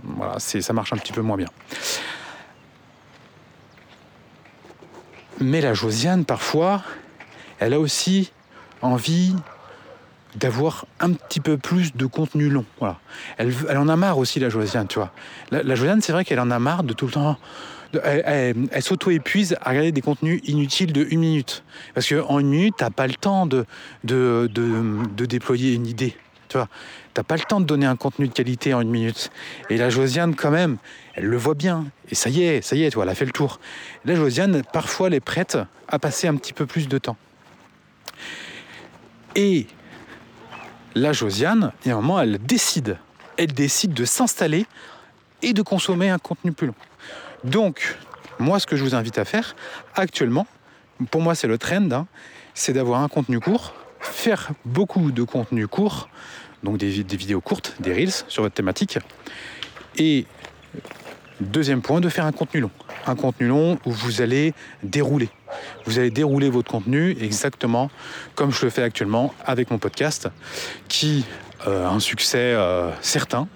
voilà, c'est, ça marche un petit peu moins bien. Mais la Josiane, parfois, elle a aussi envie d'avoir un petit peu plus de contenu long. Elle, en a marre aussi, la Josiane, tu vois. La, Josiane, c'est vrai qu'elle en a marre de tout le temps. elle s'auto-épuise à regarder des contenus inutiles de une minute. Parce qu'en une minute, t'as pas le temps de, de, de, déployer une idée. Tu vois, t'as pas le temps de donner un contenu de qualité en une minute. Et la Josiane, quand même, elle le voit bien. Et ça y est, ça y est, tu vois, elle a fait le tour. La Josiane, parfois, elle est prête à passer un petit peu plus de temps. Et la Josiane, il elle décide. Elle décide de s'installer et de consommer un contenu plus long. Donc, moi, ce que je vous invite à faire actuellement, pour moi, c'est le trend, hein, c'est d'avoir un contenu court, faire beaucoup de contenu court, donc des, des vidéos courtes, des reels sur votre thématique. Et deuxième point, de faire un contenu long. Un contenu long où vous allez dérouler. Vous allez dérouler votre contenu exactement comme je le fais actuellement avec mon podcast, qui euh, a un succès euh, certain.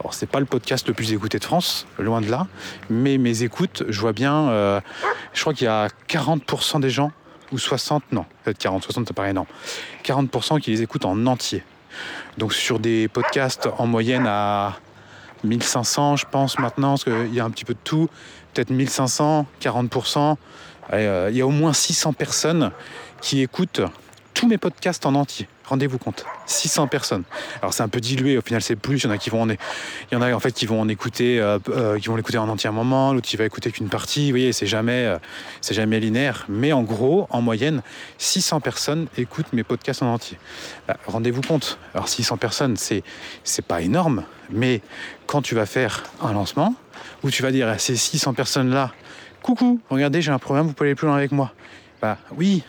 Alors, c'est pas le podcast le plus écouté de France, loin de là, mais mes écoutes, je vois bien, euh, je crois qu'il y a 40% des gens, ou 60, non, peut-être 40, 60, ça paraît énorme, 40% qui les écoutent en entier. Donc, sur des podcasts en moyenne à 1500, je pense maintenant, parce qu'il y a un petit peu de tout, peut-être 1500, 40%. Allez, euh, il y a au moins 600 personnes qui écoutent tous mes podcasts en entier. Rendez-vous compte, 600 personnes. Alors c'est un peu dilué, au final c'est plus. Il y en a qui vont en, il y en a en fait qui vont écouter, euh, euh, qui vont l'écouter en entier un moment, l'autre qui va écouter qu'une partie. Vous voyez, c'est jamais, euh, jamais linéaire. Mais en gros, en moyenne, 600 personnes écoutent mes podcasts en entier. Bah, Rendez-vous compte. Alors 600 personnes, c'est c'est pas énorme, mais quand tu vas faire un lancement où tu vas dire à ces 600 personnes là, coucou, regardez, j'ai un programme, vous pouvez aller plus loin avec moi. Bah oui,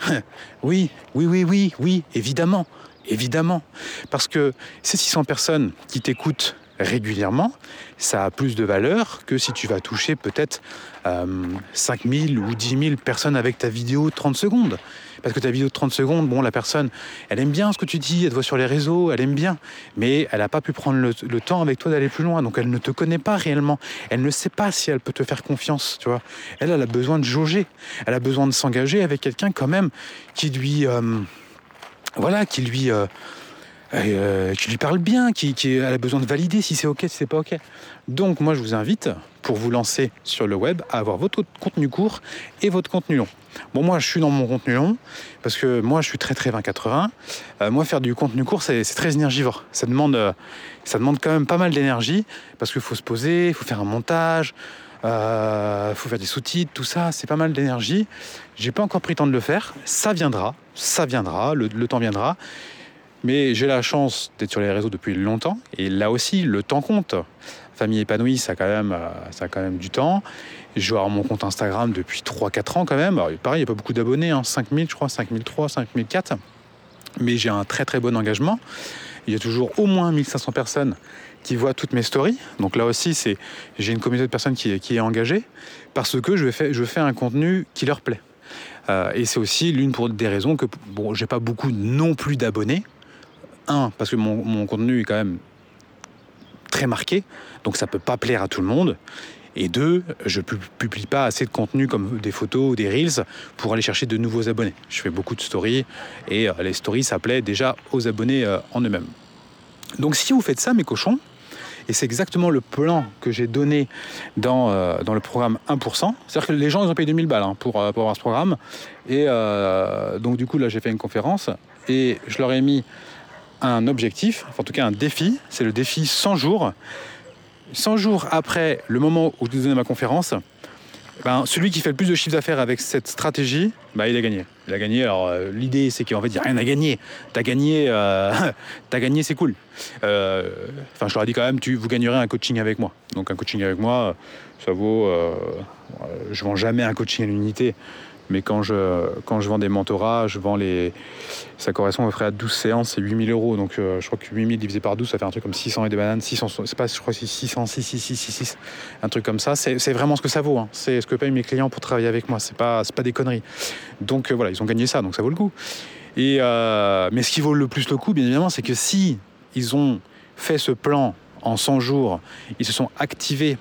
oui, oui, oui, oui, oui, évidemment, évidemment. Parce que ces 600 personnes qui t'écoutent régulièrement, ça a plus de valeur que si tu vas toucher peut-être euh, 5000 ou 10 000 personnes avec ta vidéo de 30 secondes. Parce que ta vidéo de 30 secondes, bon, la personne, elle aime bien ce que tu dis, elle te voit sur les réseaux, elle aime bien, mais elle n'a pas pu prendre le, temps avec toi d'aller plus loin. Donc elle ne te connaît pas réellement. Elle ne sait pas si elle peut te faire confiance, tu vois. Elle, elle a besoin de jauger. Elle a besoin de s'engager avec quelqu'un quand même qui lui... euh, voilà, qui lui... euh, euh, qui lui parle bien, qui, a besoin de valider si c'est ok, si c'est pas ok. Donc moi je vous invite, pour vous lancer sur le web, à avoir votre contenu court et votre contenu long. Bon moi je suis dans mon contenu long, parce que moi je suis très très 20-80. Euh, moi faire du contenu court c'est très énergivore. Ça demande, ça demande quand même pas mal d'énergie, parce qu'il faut se poser, il faut faire un montage, il faut faire des sous-titres, tout ça, c'est pas mal d'énergie. J'ai pas encore pris le temps de le faire, ça viendra, ça viendra, le, temps viendra. Mais j'ai la chance d'être sur les réseaux depuis longtemps. Et là aussi, le temps compte. Famille épanouie, ça a quand même, euh, ça a quand même du temps. Je vais avoir mon compte Instagram depuis 3-4 ans quand même. Pareil, il n'y a pas beaucoup d'abonnés, hein, 5000 je crois, 5003, 5004. Mais j'ai un très très bon engagement. Il y a toujours au moins 1500 personnes qui voient toutes mes stories. Donc là aussi, c'est, j'ai une communauté de personnes qui, est- engagée parce que je fais, je fais un contenu qui leur plaît. Euh, et c'est aussi l'une pour des raisons que bon, j'ai pas beaucoup non plus d'abonnés. Un, parce que mon, mon contenu est quand même très marqué, donc ça peut pas plaire à tout le monde. Et deux, je pu- publie pas assez de contenu comme des photos ou des reels pour aller chercher de nouveaux abonnés. Je fais beaucoup de stories et euh, les stories, ça plaît déjà aux abonnés euh, en eux-mêmes. Donc si vous faites ça, mes cochons, et c'est exactement le plan que j'ai donné dans, euh, le programme 1%. C'est-à-dire que les gens, ils ont payé 2000 balles hein, pour, euh, pour avoir ce programme. Et euh, donc, du coup, là, j'ai fait une conférence et je leur ai mis un objectif, en tout cas un défi. C'est le défi 100 jours. 100 jours après le moment où je donnais ma conférence, ben, celui qui fait le plus de chiffre d'affaires avec cette stratégie, ben, il a gagné. Il a gagné. Alors, euh, l'idée, c'est qu'en fait, il n'y a rien à gagner. T'as gagné, euh, t'as gagné, c'est cool. Euh, Enfin, je leur ai dit quand même, tu, vous gagnerez un coaching avec moi. Donc, un coaching avec moi, ça vaut. euh, euh, je vends jamais un coaching à l'unité. Mais quand je, quand je vends des mentorats, je vends les. Ça correspond à peu près à 12 séances, c'est 8000 euros. Donc euh, je crois que 8000 divisé par 12, ça fait un truc comme 600 et des bananes. 600, c'est pas, je crois que c'est 600, 6, 6, 6, 6, 6, un truc comme ça. C'est vraiment ce que ça vaut. hein. C'est ce que payent mes clients pour travailler avec moi. C'est pas, pas des conneries. Donc euh, voilà, ils ont gagné ça, donc ça vaut le coup. Et, euh, mais ce qui vaut le plus le coup, bien évidemment, c'est que si ils ont fait ce plan en 100 jours, ils se sont activés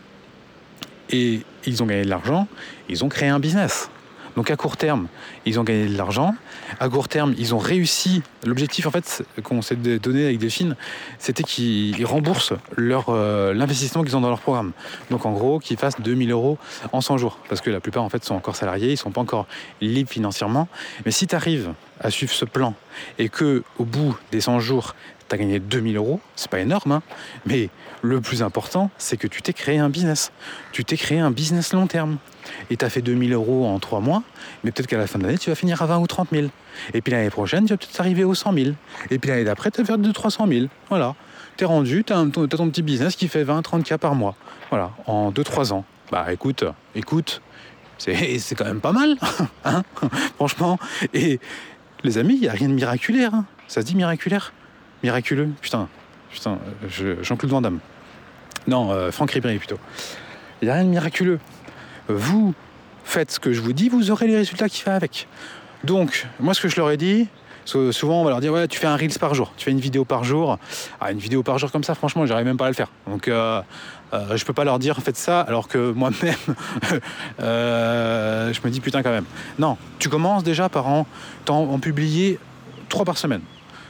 et ils ont gagné de l'argent, ils ont créé un business. Donc à court terme, ils ont gagné de l'argent. À court terme, ils ont réussi. L'objectif, en fait, qu'on s'est donné avec Delphine, c'était qu'ils remboursent leur, euh, l'investissement qu'ils ont dans leur programme. Donc en gros, qu'ils fassent 2000 euros en 100 jours. Parce que la plupart, en fait, sont encore salariés, ils ne sont pas encore libres financièrement. Mais si tu arrives à suivre ce plan et que au bout des 100 jours, tu as gagné 2000 euros, c'est pas énorme, hein, mais le plus important, c'est que tu t'es créé un business. Tu t'es créé un business long terme. Et tu as fait 2000 euros en 3 mois, mais peut-être qu'à la fin de l'année, tu vas finir à 20 ou 30 000. Et puis l'année prochaine, tu vas peut-être arriver aux 100 000. Et puis l'année d'après, tu vas faire 200 300 000. Voilà. Tu es rendu, tu as, ton petit business qui fait 20, 30 k par mois. Voilà, en 2-3 ans. Bah écoute, écoute, c'est quand même pas mal, hein franchement. Et les amis, il n'y a rien de miraculaire. Hein. ça se dit miraculaire Miraculeux? Putain, putain, Jean-Claude Van Damme. Non, euh, Franck Ribéry plutôt. Il n'y a rien de miraculeux. Vous faites ce que je vous dis, vous aurez les résultats qui vont avec. Donc, moi, ce que je leur ai dit, souvent on va leur dire ouais tu fais un reels par jour, tu fais une vidéo par jour. Ah, une vidéo par jour comme ça, franchement, j'arrive même pas à le faire. Donc euh, euh, je peux pas leur dire faites ça alors que moi-même euh, je me dis putain quand même. Non, tu commences déjà par en, publier trois par semaine.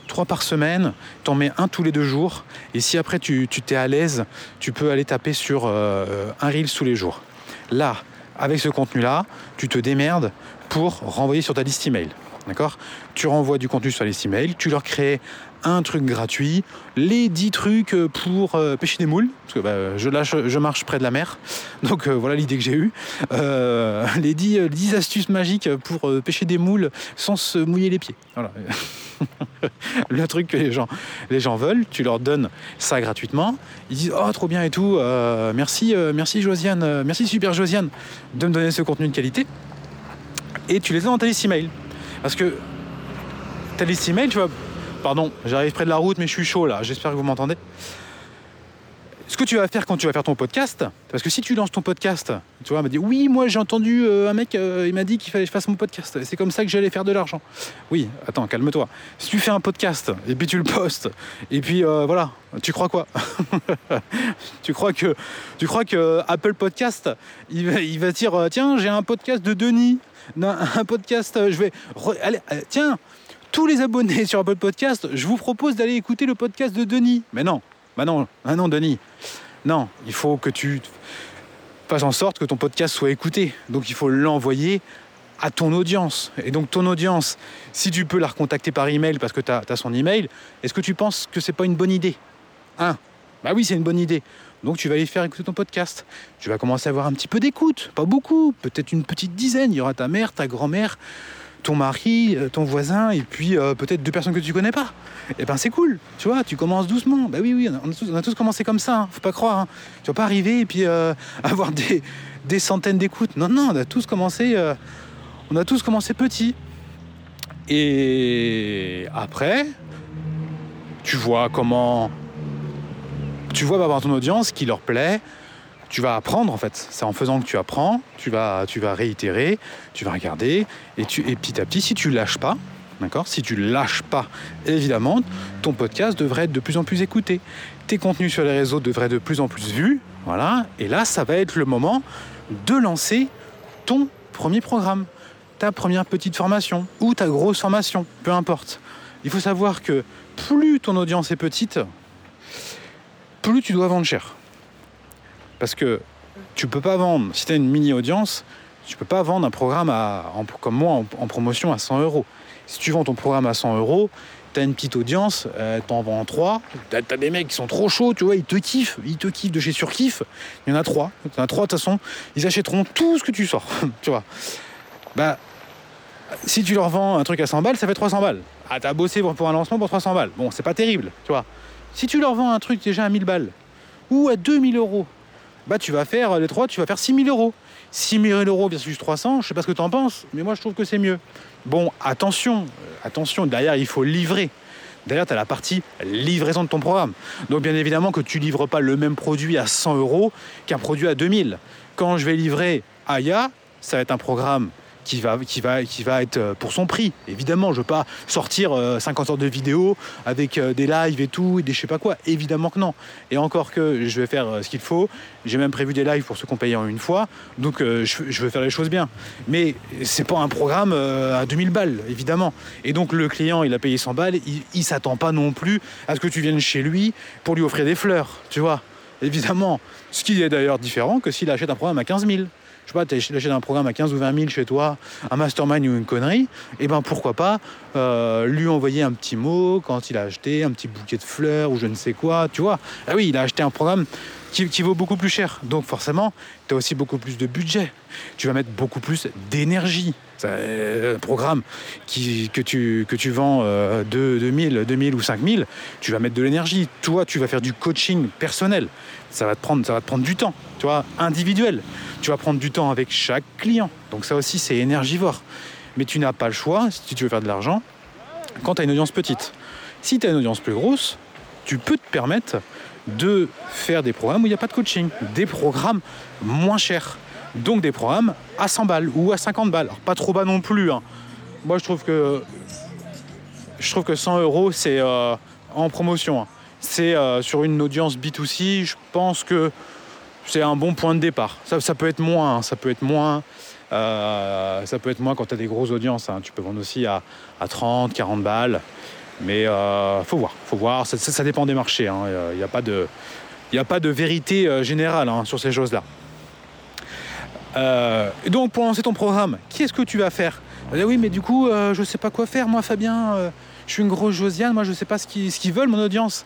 Trois par semaine, t'en mets un tous les deux jours. Et si après tu t'es à l'aise, tu peux aller taper sur un reel tous les jours. Là, avec ce contenu-là, tu te démerdes pour renvoyer sur ta liste email. D'accord? Tu renvoies du contenu sur les emails, tu leur crées un truc gratuit, les 10 trucs pour euh, pêcher des moules, parce que bah, je, marche près de la mer, donc euh, voilà l'idée que j'ai eue. Euh, les 10, 10, astuces magiques pour pêcher des moules sans se mouiller les pieds. Voilà. le truc que les gens, les gens veulent, tu leur donnes ça gratuitement. Ils disent Oh, trop bien et tout, merci, merci Josiane, merci super Josiane de me donner ce contenu de qualité. Et tu les as dans ta liste email. Parce que ta liste email, tu vois, pardon, j'arrive près de la route, mais je suis chaud là, j'espère que vous m'entendez. Ce que tu vas faire quand tu vas faire ton podcast, parce que si tu lances ton podcast, tu vois, m'a dit oui, moi j'ai entendu euh, un mec, euh, il m'a dit qu'il fallait que je fasse mon podcast. C'est comme ça que j'allais faire de l'argent. Oui, attends, calme-toi. Si tu fais un podcast et puis tu le postes et puis euh, voilà, tu crois quoi? Tu crois que tu crois que Apple Podcast, il va, dire tiens, j'ai un podcast de Denis un podcast. Euh, je vais. Allez, tiens, tous les abonnés sur Apple Podcast, je vous propose d'aller écouter le podcast de Denis. Mais non, bah non, ah non, Denis. Non, il faut que tu fasses en sorte que ton podcast soit écouté. Donc il faut l'envoyer à ton audience. Et donc ton audience, si tu peux la recontacter par email parce que tu as, son email, est-ce que tu penses que c'est pas une bonne idée? Hein Bah oui, c'est une bonne idée. Donc tu vas aller faire écouter ton podcast. Tu vas commencer à avoir un petit peu d'écoute, pas beaucoup, peut-être une petite dizaine. Il y aura ta mère, ta grand-mère, ton mari, euh, ton voisin, et puis euh, peut-être deux personnes que tu connais pas. Et eh ben c'est cool, tu vois, tu commences doucement. Bah oui, oui, on a tous, commencé comme ça, hein. faut pas croire. Hein. Tu vas pas arriver et puis euh, avoir des, centaines d'écoutes. Non, non, on a tous commencé, on a tous commencé petit. Et après, tu vois comment tu vois par ton audience qui leur plaît, tu vas apprendre en fait. C'est en faisant que tu apprends, tu vas, tu vas réitérer, tu vas regarder, et, petit à petit, si tu lâches pas, d'accord Si tu lâches pas, évidemment, ton podcast devrait être de plus en plus écouté. Tes contenus sur les réseaux devraient être de plus en plus vus, voilà. Et là, ça va être le moment de lancer ton premier programme, ta première petite formation ou ta grosse formation, peu importe. Il faut savoir que plus ton audience est petite, plus tu dois vendre cher. Parce que tu peux pas vendre, si tu as une mini-audience, tu peux pas vendre un programme comme moi en, promotion à 100 euros. Si tu vends ton programme à 100 euros, tu as une petite audience, euh, tu en vends 3, tu as, des mecs qui sont trop chauds, tu vois, ils te kiffent, ils te kiffent de chez Surkiff, il y en a 3, il y en a 3 de toute façon, ils achèteront tout ce que tu sors, tu vois. Bah, si tu leur vends un truc à 100 balles, ça fait 300 balles. Ah, t'as bossé pour un lancement pour 300 balles. Bon, c'est pas terrible, tu vois. Si tu leur vends un truc déjà à 1000 balles ou à 2000 euros, bah tu vas faire les trois, tu vas faire 6000 euros. 6000 euros versus 300, je sais pas ce que tu en penses, mais moi je trouve que c'est mieux. Bon, attention, euh, attention, derrière il faut livrer. Derrière, tu as la partie livraison de ton programme. Donc, bien évidemment, que tu livres pas le même produit à 100 euros qu'un produit à 2000. Quand je vais livrer Aya, ça va être un programme qui va, qui, va, qui va être euh, pour son prix. Évidemment, je ne veux pas sortir 50 heures de vidéos avec des lives et tout, et des je sais pas quoi. Évidemment que non. Et encore que je vais faire ce qu'il faut. J'ai même prévu des lives pour ceux qu'on paye en une fois. Donc je, veux faire les choses bien. Mais c'est pas un programme à 2000 balles, évidemment. Et donc le client, il a payé 100 balles, il, il s'attend pas non plus à ce que tu viennes chez lui pour lui offrir des fleurs, tu vois. Évidemment. Ce qui est d'ailleurs différent que s'il achète un programme à 15 000 je sais pas, tu achètes un programme à 15 ou 20 000 chez toi, un mastermind ou une connerie, et eh ben pourquoi pas euh, lui envoyer un petit mot quand il a acheté un petit bouquet de fleurs ou je ne sais quoi, tu vois. Ah oui, il a acheté un programme qui, vaut beaucoup plus cher. Donc forcément, tu as aussi beaucoup plus de budget. Tu vas mettre beaucoup plus d'énergie. Un programme qui, que, tu, que tu vends euh, de 2000, 2000 ou 5000, tu vas mettre de l'énergie. Toi, tu vas faire du coaching personnel. Ça va te prendre, ça va te prendre du temps, tu vois, individuel. Tu vas prendre du temps avec chaque client. Donc ça aussi, c'est énergivore. Mais tu n'as pas le choix, si tu veux faire de l'argent, quand tu as une audience petite. Si tu as une audience plus grosse, tu peux te permettre de faire des programmes où il n'y a pas de coaching, des programmes moins chers. Donc des programmes à 100 balles ou à 50 balles. Pas trop bas non plus. Hein. Moi je trouve que je trouve que 100 euros c'est euh, en promotion. Hein. C'est euh, sur une audience B2C, je pense que c'est un bon point de départ. Ça, peut être moins, hein. ça peut être moins. Euh, ça peut être moins quand tu as des grosses audiences. Tu peux vendre aussi à, à 30, 40 balles. Mais euh, faut voir, faut voir. Ça, dépend des marchés. Il hein. n'y a, pas de, il vérité euh, générale hein, sur ces choses-là. Euh, donc pour lancer ton programme, qu'est-ce que tu vas faire? Eh Oui, mais du coup, euh, je ne sais pas quoi faire. Moi, Fabien, je suis une grosse Josiane. Moi, je ne sais pas ce qu'ils, ce qu'ils veulent, mon audience.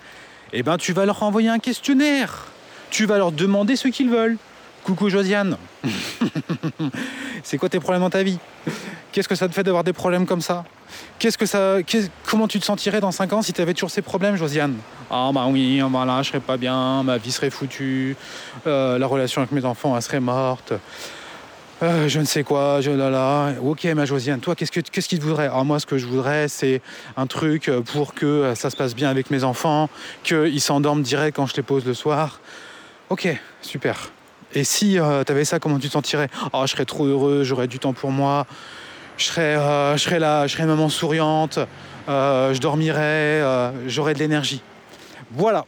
Eh bien, tu vas leur envoyer un questionnaire. Tu vas leur demander ce qu'ils veulent. Coucou Josiane. c'est quoi tes problèmes dans ta vie? Qu'est-ce que ça te fait d'avoir des problèmes comme ça? Qu'est-ce que ça, comment tu te sentirais dans 5 ans si tu avais toujours ces problèmes, Josiane? Ah bah oui, voilà, je serais pas bien, ma vie serait foutue, euh, la relation avec mes enfants, elle serait morte. Euh, je ne sais quoi, je là là. Ok, ma Josiane, toi, qu'est-ce que qu'est-ce qu'il te voudrait? Alors moi, ce que je voudrais, c'est un truc pour que ça se passe bien avec mes enfants, qu'ils s'endorment direct quand je les pose le soir. Ok, super. Et si euh, tu avais ça, comment tu te sentirais? Oh, je serais trop heureux, j'aurais du temps pour moi je serais, euh, je serais là, je serais maman souriante, euh, je dormirais, euh, j'aurais de l'énergie. Voilà,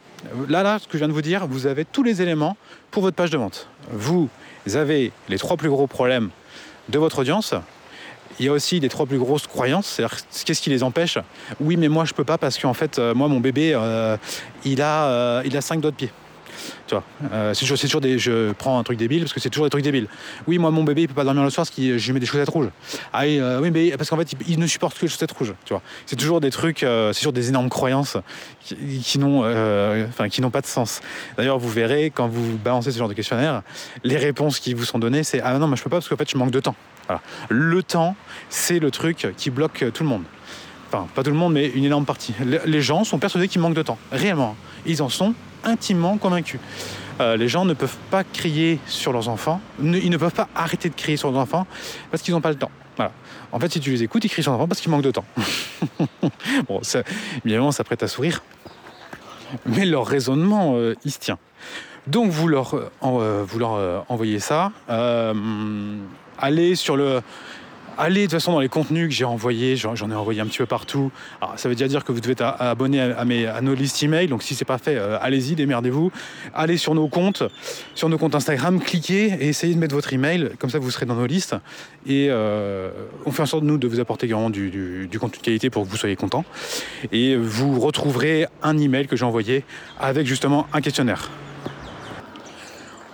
là, là, ce que je viens de vous dire, vous avez tous les éléments pour votre page de vente. Vous avez les trois plus gros problèmes de votre audience. Il y a aussi les trois plus grosses croyances, c'est-à-dire qu'est-ce qui les empêche? Oui, mais moi je peux pas parce qu'en fait, moi mon bébé, il a, il a cinq doigts de pied. Tu vois, euh, c'est toujours, des. Je prends un truc débile parce que c'est toujours des trucs débiles. Oui, moi, mon bébé, il peut pas dormir le soir parce que je lui mets des chaussettes rouges. Ah euh, oui mais parce qu'en fait, il, ne supporte que les chaussettes rouges. Tu vois, c'est toujours des trucs, euh, c'est toujours des énormes croyances qui, n'ont, enfin, qui n'ont pas de sens. D'ailleurs, vous verrez quand vous balancez ce genre de questionnaire, les réponses qui vous sont données, c'est ah non, moi je peux pas parce qu'en fait, je manque de temps. Le temps, c'est le truc qui bloque tout le monde. Enfin, pas tout le monde, mais une énorme partie. Les gens sont persuadés qu'ils manquent de temps. Réellement. Ils en sont intimement convaincus. Euh, les gens ne peuvent pas crier sur leurs enfants, ils ne peuvent pas arrêter de crier sur leurs enfants parce qu'ils n'ont pas le temps. En fait, si tu les écoutes, ils crient sur leurs enfants parce qu'ils manquent de temps. bon, ça, évidemment, ça prête à sourire, mais leur raisonnement, euh, il se tient. Donc, vous leur, euh, vous leur envoyez ça. allez sur le allez de toute façon dans les contenus que j'ai envoyés, j'en ai envoyé un petit peu partout. Alors, ça veut dire que vous devez être abonné à, nos listes email, donc si c'est pas fait, euh, allez-y, démerdez-vous. Allez sur nos comptes, sur nos comptes Instagram, cliquez et essayez de mettre votre email, comme ça vous serez dans nos listes. Et euh, on fait en sorte, nous, de vous apporter également du contenu de qualité pour que vous soyez content. Et vous retrouverez un email que j'ai envoyé avec justement un questionnaire.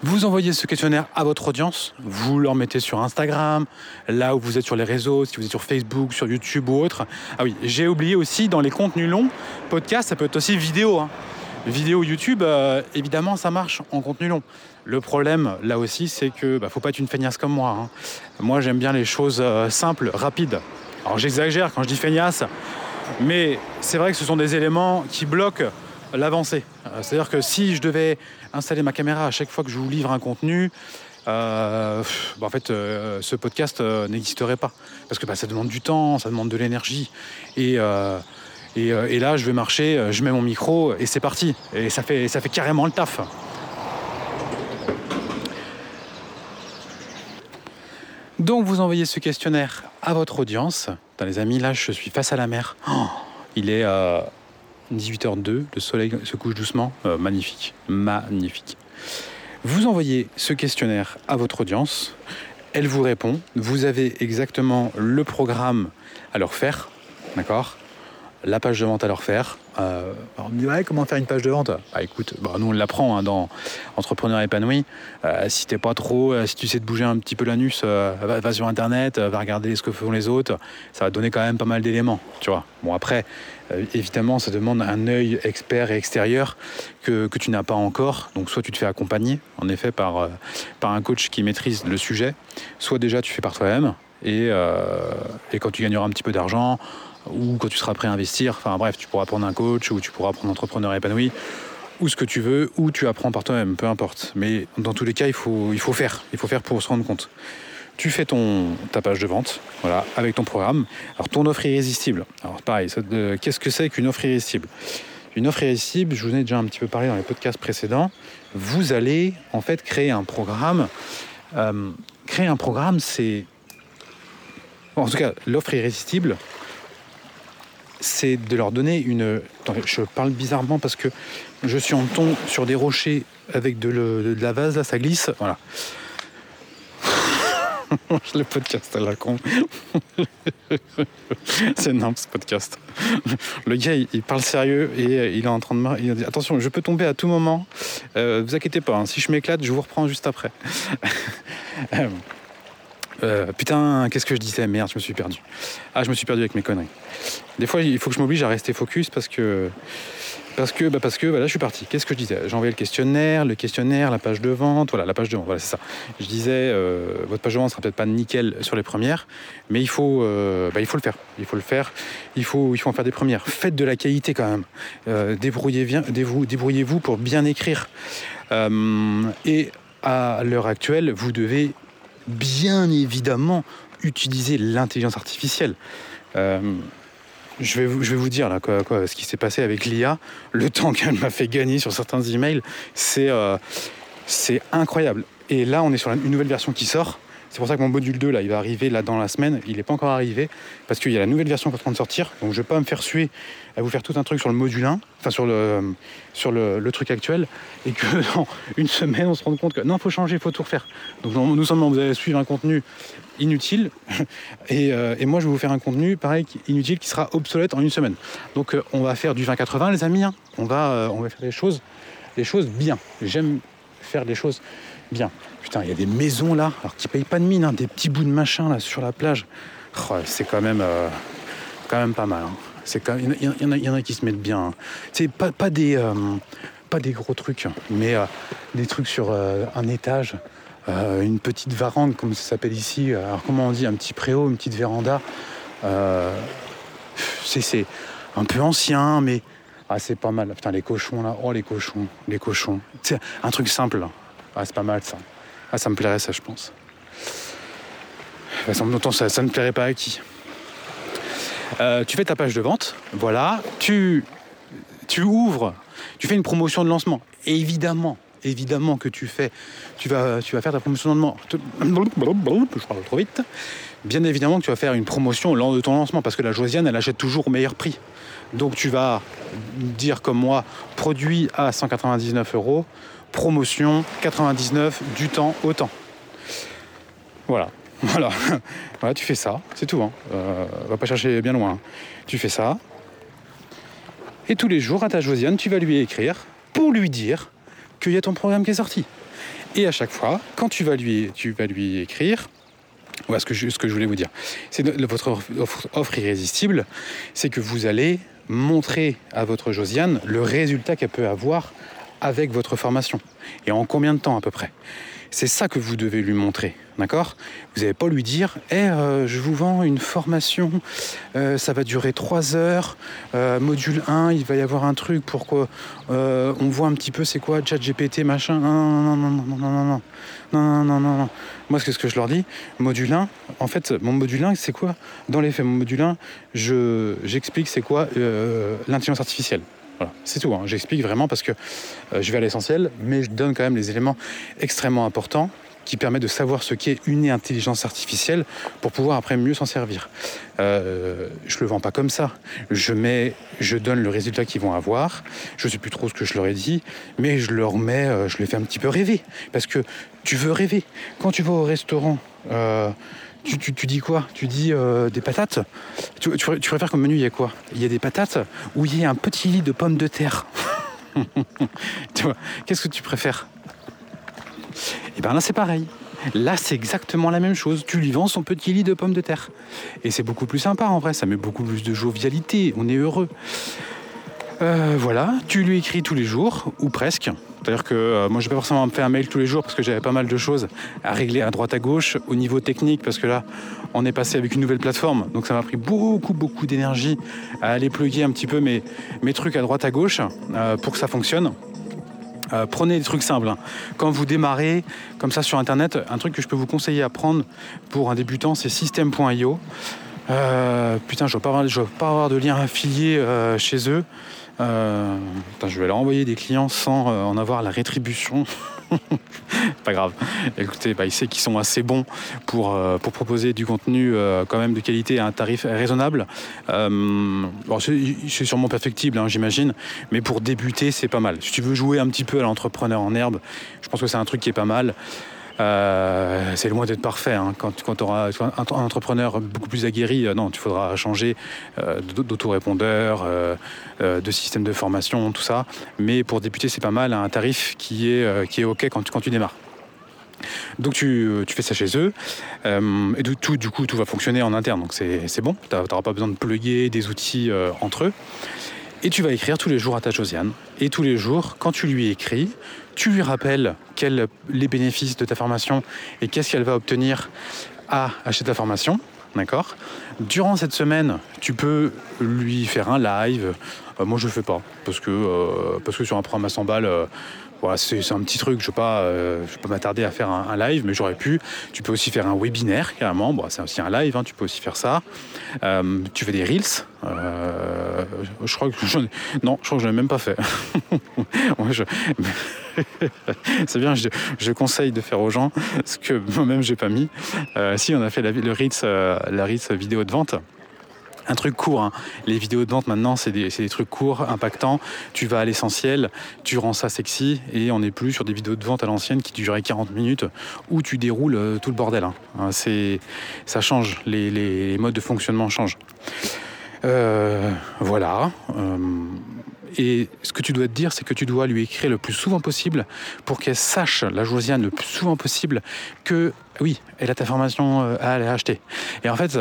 Vous envoyez ce questionnaire à votre audience, vous leur mettez sur Instagram, là où vous êtes sur les réseaux, si vous êtes sur Facebook, sur YouTube ou autre. Ah oui, j'ai oublié aussi dans les contenus longs, podcast, ça peut être aussi vidéo. Hein. Vidéo YouTube, euh, évidemment, ça marche en contenu long. Le problème, là aussi, c'est que bah, faut pas être une feignasse comme moi. Hein. Moi, j'aime bien les choses euh, simples, rapides. Alors j'exagère quand je dis feignasse, mais c'est vrai que ce sont des éléments qui bloquent l'avancée. Euh, c'est-à-dire que si je devais installer ma caméra à chaque fois que je vous livre un contenu, euh, bah, en fait, euh, ce podcast n'existerait pas. Parce que bah, ça demande du temps, ça demande de l'énergie. Et, et, là, je vais marcher, je mets mon micro et c'est parti. Et ça fait, ça fait carrément le taf. Donc vous envoyez ce questionnaire à votre audience. Dans les amis, là je suis face à la mer. Oh, il est 18h02, le soleil se couche doucement. Euh, magnifique, magnifique. Vous envoyez ce questionnaire à votre audience. Elle vous répond. Vous avez exactement le programme à leur faire. D'accord? La page de vente à leur faire. Euh, on me dit ouais, comment faire une page de vente? Bah écoute, bah, nous on l'apprend hein, dans Entrepreneur épanoui. Euh, si t'es pas trop, euh, si tu sais te bouger un petit peu l'anus, euh, va, va, sur internet, va regarder ce que font les autres. Ça va donner quand même pas mal d'éléments, tu vois. Bon après, évidemment, ça demande un œil expert et extérieur que, tu n'as pas encore. Donc soit tu te fais accompagner, en effet, par, un coach qui maîtrise le sujet, soit déjà tu fais par toi-même. Et quand tu gagneras un petit peu d'argent, ou quand tu seras prêt à investir. Enfin bref, tu pourras prendre un coach ou tu pourras prendre un entrepreneur épanoui ou ce que tu veux, ou tu apprends par toi-même, peu importe. Mais dans tous les cas, il faut, il faut faire. Il faut faire pour se rendre compte. Tu fais ton, ta page de vente, voilà, avec ton programme. Alors ton offre irrésistible. Alors pareil, qu'est-ce que c'est qu'une offre irrésistible? Une offre irrésistible, je vous en ai déjà un petit peu parlé dans les podcasts précédents. Vous allez en fait créer un programme. Euh, créer un programme, c'est en tout cas, l'offre irrésistible, c'est de leur donner une. Je parle bizarrement parce que je suis en ton sur des rochers avec de, la vase, là, ça glisse. Voilà. le podcast à la con. c'est énorme ce podcast. Le gars, il, parle sérieux et il est en train de. Il dit Attention, je peux tomber à tout moment. Euh, vous inquiétez pas, hein, si je m'éclate, je vous reprends juste après. Euh, putain, qu'est-ce que je disais? Merde, je me suis perdu. Ah, je me suis perdu avec mes conneries. Des fois, il faut que je m'oblige à rester focus parce que. Parce que, bah parce que voilà, je suis parti. Qu'est-ce que je disais? J'ai envoyé le questionnaire, le questionnaire, la page de vente. Voilà, la page de vente, voilà, c'est ça. Je disais, euh, votre page de vente sera peut-être pas nickel sur les premières, mais il faut, euh, bah, il faut le faire. Il faut le faire. Il faut, il faut en faire des premières. Faites de la qualité quand même. Débrouillez-vous débrouillez pour bien écrire. Et à l'heure actuelle, vous devez bien évidemment utiliser l'intelligence artificielle. Euh, je, vais vous, dire là, quoi, quoi, ce qui s'est passé avec l'IA, le temps qu'elle m'a fait gagner sur certains emails, c'est euh, incroyable. Et là, on est sur une nouvelle version qui sort. C'est pour ça que mon module 2, là, il va arriver là dans la semaine. Il n'est pas encore arrivé parce qu'il y a la nouvelle version qui est en train de sortir. Donc je ne vais pas me faire suer à vous faire tout un truc sur le module 1, enfin sur le, sur le, truc actuel, et que dans une semaine, on se rend compte que non, il faut changer, il faut tout refaire. Donc nous seulement, vous allez suivre un contenu inutile, et, euh, et, moi, je vais vous faire un contenu, pareil, inutile, qui sera obsolète en une semaine. Donc euh, on va faire du 20-80, les amis. Hein. On, va, euh, on va faire les choses, les choses bien. J'aime faire les choses Putain, il y a des maisons là, alors qui payent pas de mine, hein, des petits bouts de machin là sur la plage. Oh, c'est quand même, euh, quand même pas mal. Hein. C'est il y, y, en a, qui se mettent bien. Hein. C'est pas, pas des, euh, pas des gros trucs, mais euh, des trucs sur un étage, une petite varande comme ça s'appelle ici. Alors comment on dit, un petit préau, une petite véranda. C'est un peu ancien, mais ah, c'est pas mal. Putain, les cochons là, oh les cochons, les cochons. C'est un truc simple. Ah, c'est pas mal ça. Ah, ça me plairait ça, je pense. Ça, ça ne plairait pas à qui? Euh, Tu fais ta page de vente, voilà. Tu, tu ouvres, tu fais une promotion de lancement. Évidemment, évidemment que tu fais, tu vas, tu vas faire ta promotion de lancement. Je parle trop vite. Bien évidemment que tu vas faire une promotion lors de ton lancement parce que la Josiane, elle achète toujours au meilleur prix. Donc tu vas dire comme moi, produit à 199 euros, promotion 99 du temps au temps. Voilà. Voilà. tu fais ça, c'est tout. Hein. Euh, va pas chercher bien loin. Tu fais ça. Et tous les jours, à ta Josiane, tu vas lui écrire pour lui dire qu'il y a ton programme qui est sorti. Et à chaque fois, quand tu vas lui, écrire, voilà ce que je, voulais vous dire. C'est votre offre irrésistible, c'est que vous allez montrer à votre Josiane le résultat qu'elle peut avoir avec votre formation. Et en combien de temps à peu près C'est ça que vous devez lui montrer. D'accord Vous n'allez pas lui dire hey, euh, je vous vends une formation, euh, ça va durer 3 heures, euh, module 1, il va y avoir un truc pour qu'on on voit un petit peu c'est quoi, chat GPT, machin. Non, non, non, non, non, non, non, non, non, non, non, non. Moi, ce que je leur dis, module 1, en fait, mon module 1, c'est quoi Dans les faits, mon module 1, j'explique c'est quoi l'intelligence artificielle. C'est tout. Hein. J'explique vraiment parce que euh, je vais à l'essentiel, mais je donne quand même les éléments extrêmement importants qui permet de savoir ce qu'est une intelligence artificielle pour pouvoir après mieux s'en servir. Euh, je le vends pas comme ça. Je mets, je donne le résultat qu'ils vont avoir. Je sais plus trop ce que je leur ai dit, mais je leur mets, euh, je les fais un petit peu rêver parce que tu veux rêver. Quand tu vas au restaurant. Tu, dis quoi? Tu dis euh, des patates? Tu, préfères comme menu, il y a quoi? Il y a des patates ou il y a un petit lit de pommes de terre? Tu vois Qu'est-ce que tu préfères? Et eh bien là, c'est pareil. Là, c'est exactement la même chose. Tu lui vends son petit lit de pommes de terre. Et c'est beaucoup plus sympa en vrai, ça met beaucoup plus de jovialité, on est heureux. Euh, voilà, tu lui écris tous les jours, ou presque. C'est-à-dire que euh, moi, je vais pas forcément me faire un mail tous les jours parce que j'avais pas mal de choses à régler à droite à gauche au niveau technique parce que là, on est passé avec une nouvelle plateforme. Donc ça m'a pris beaucoup, beaucoup d'énergie à aller plugger un petit peu mes, mes trucs à droite à gauche euh, pour que ça fonctionne. Prenez des trucs simples. Hein. Quand vous démarrez comme ça sur Internet, un truc que je peux vous conseiller à prendre pour un débutant, c'est system.io. putain, je ne vais, pas avoir de lien affilié chez eux. Euh, je vais leur envoyer des clients sans euh, en avoir la rétribution. pas grave. Écoutez, bah, il sait qu'ils sont assez bons pour, euh, proposer du contenu quand même de qualité à un tarif raisonnable. c'est sûrement perfectible, hein, j'imagine, mais pour débuter, c'est pas mal. Si tu veux jouer un petit peu à l'entrepreneur en herbe, je pense que c'est un truc qui est pas mal. Euh, c'est loin d'être parfait. Hein. Quand, tu auras un, entrepreneur beaucoup plus aguerri, euh, non, tu faudra changer euh, d'autorépondeur, de système de formation, tout ça. Mais pour débuter, c'est pas mal, un tarif qui est, qui est OK quand, tu démarres. Donc tu, fais ça chez eux et tout, du coup tout va fonctionner en interne donc c'est bon, tu n'auras pas besoin de plugger des outils entre eux. Et tu vas écrire tous les jours à ta Josiane. Et tous les jours, quand tu lui écris, tu lui rappelles quels les bénéfices de ta formation et qu'est-ce qu'elle va obtenir à acheter ta formation. D'accord? Durant cette semaine, tu peux lui faire un live. Euh, moi, je ne le fais pas parce que, euh, parce que sur un programme à 100 balles, euh, c'est un petit truc, je ne vais pas, euh, m'attarder à faire un, live, mais j'aurais pu. Tu peux aussi faire un webinaire, carrément. c'est aussi un live, hein, tu peux aussi faire ça. Euh, tu fais des reels. Euh, je crois que je non, je crois que je l'ai même pas fait. c'est bien, je, conseille de faire aux gens ce que moi-même j'ai pas mis. si on a fait la, le reels, la reels vidéo de vente un truc court. Hein. Les vidéos de vente maintenant, c'est des, trucs courts, impactants. Tu vas à l'essentiel, tu rends ça sexy et on n'est plus sur des vidéos de vente à l'ancienne qui duraient 40 minutes où tu déroules euh, tout le bordel. Hein. Hein, ça change, les, modes de fonctionnement changent. Euh, voilà. Euh, et ce que tu dois te dire, c'est que tu dois lui écrire le plus souvent possible pour qu'elle sache, la Josiane, le plus souvent possible que oui, elle a ta formation à aller acheter. Et en fait,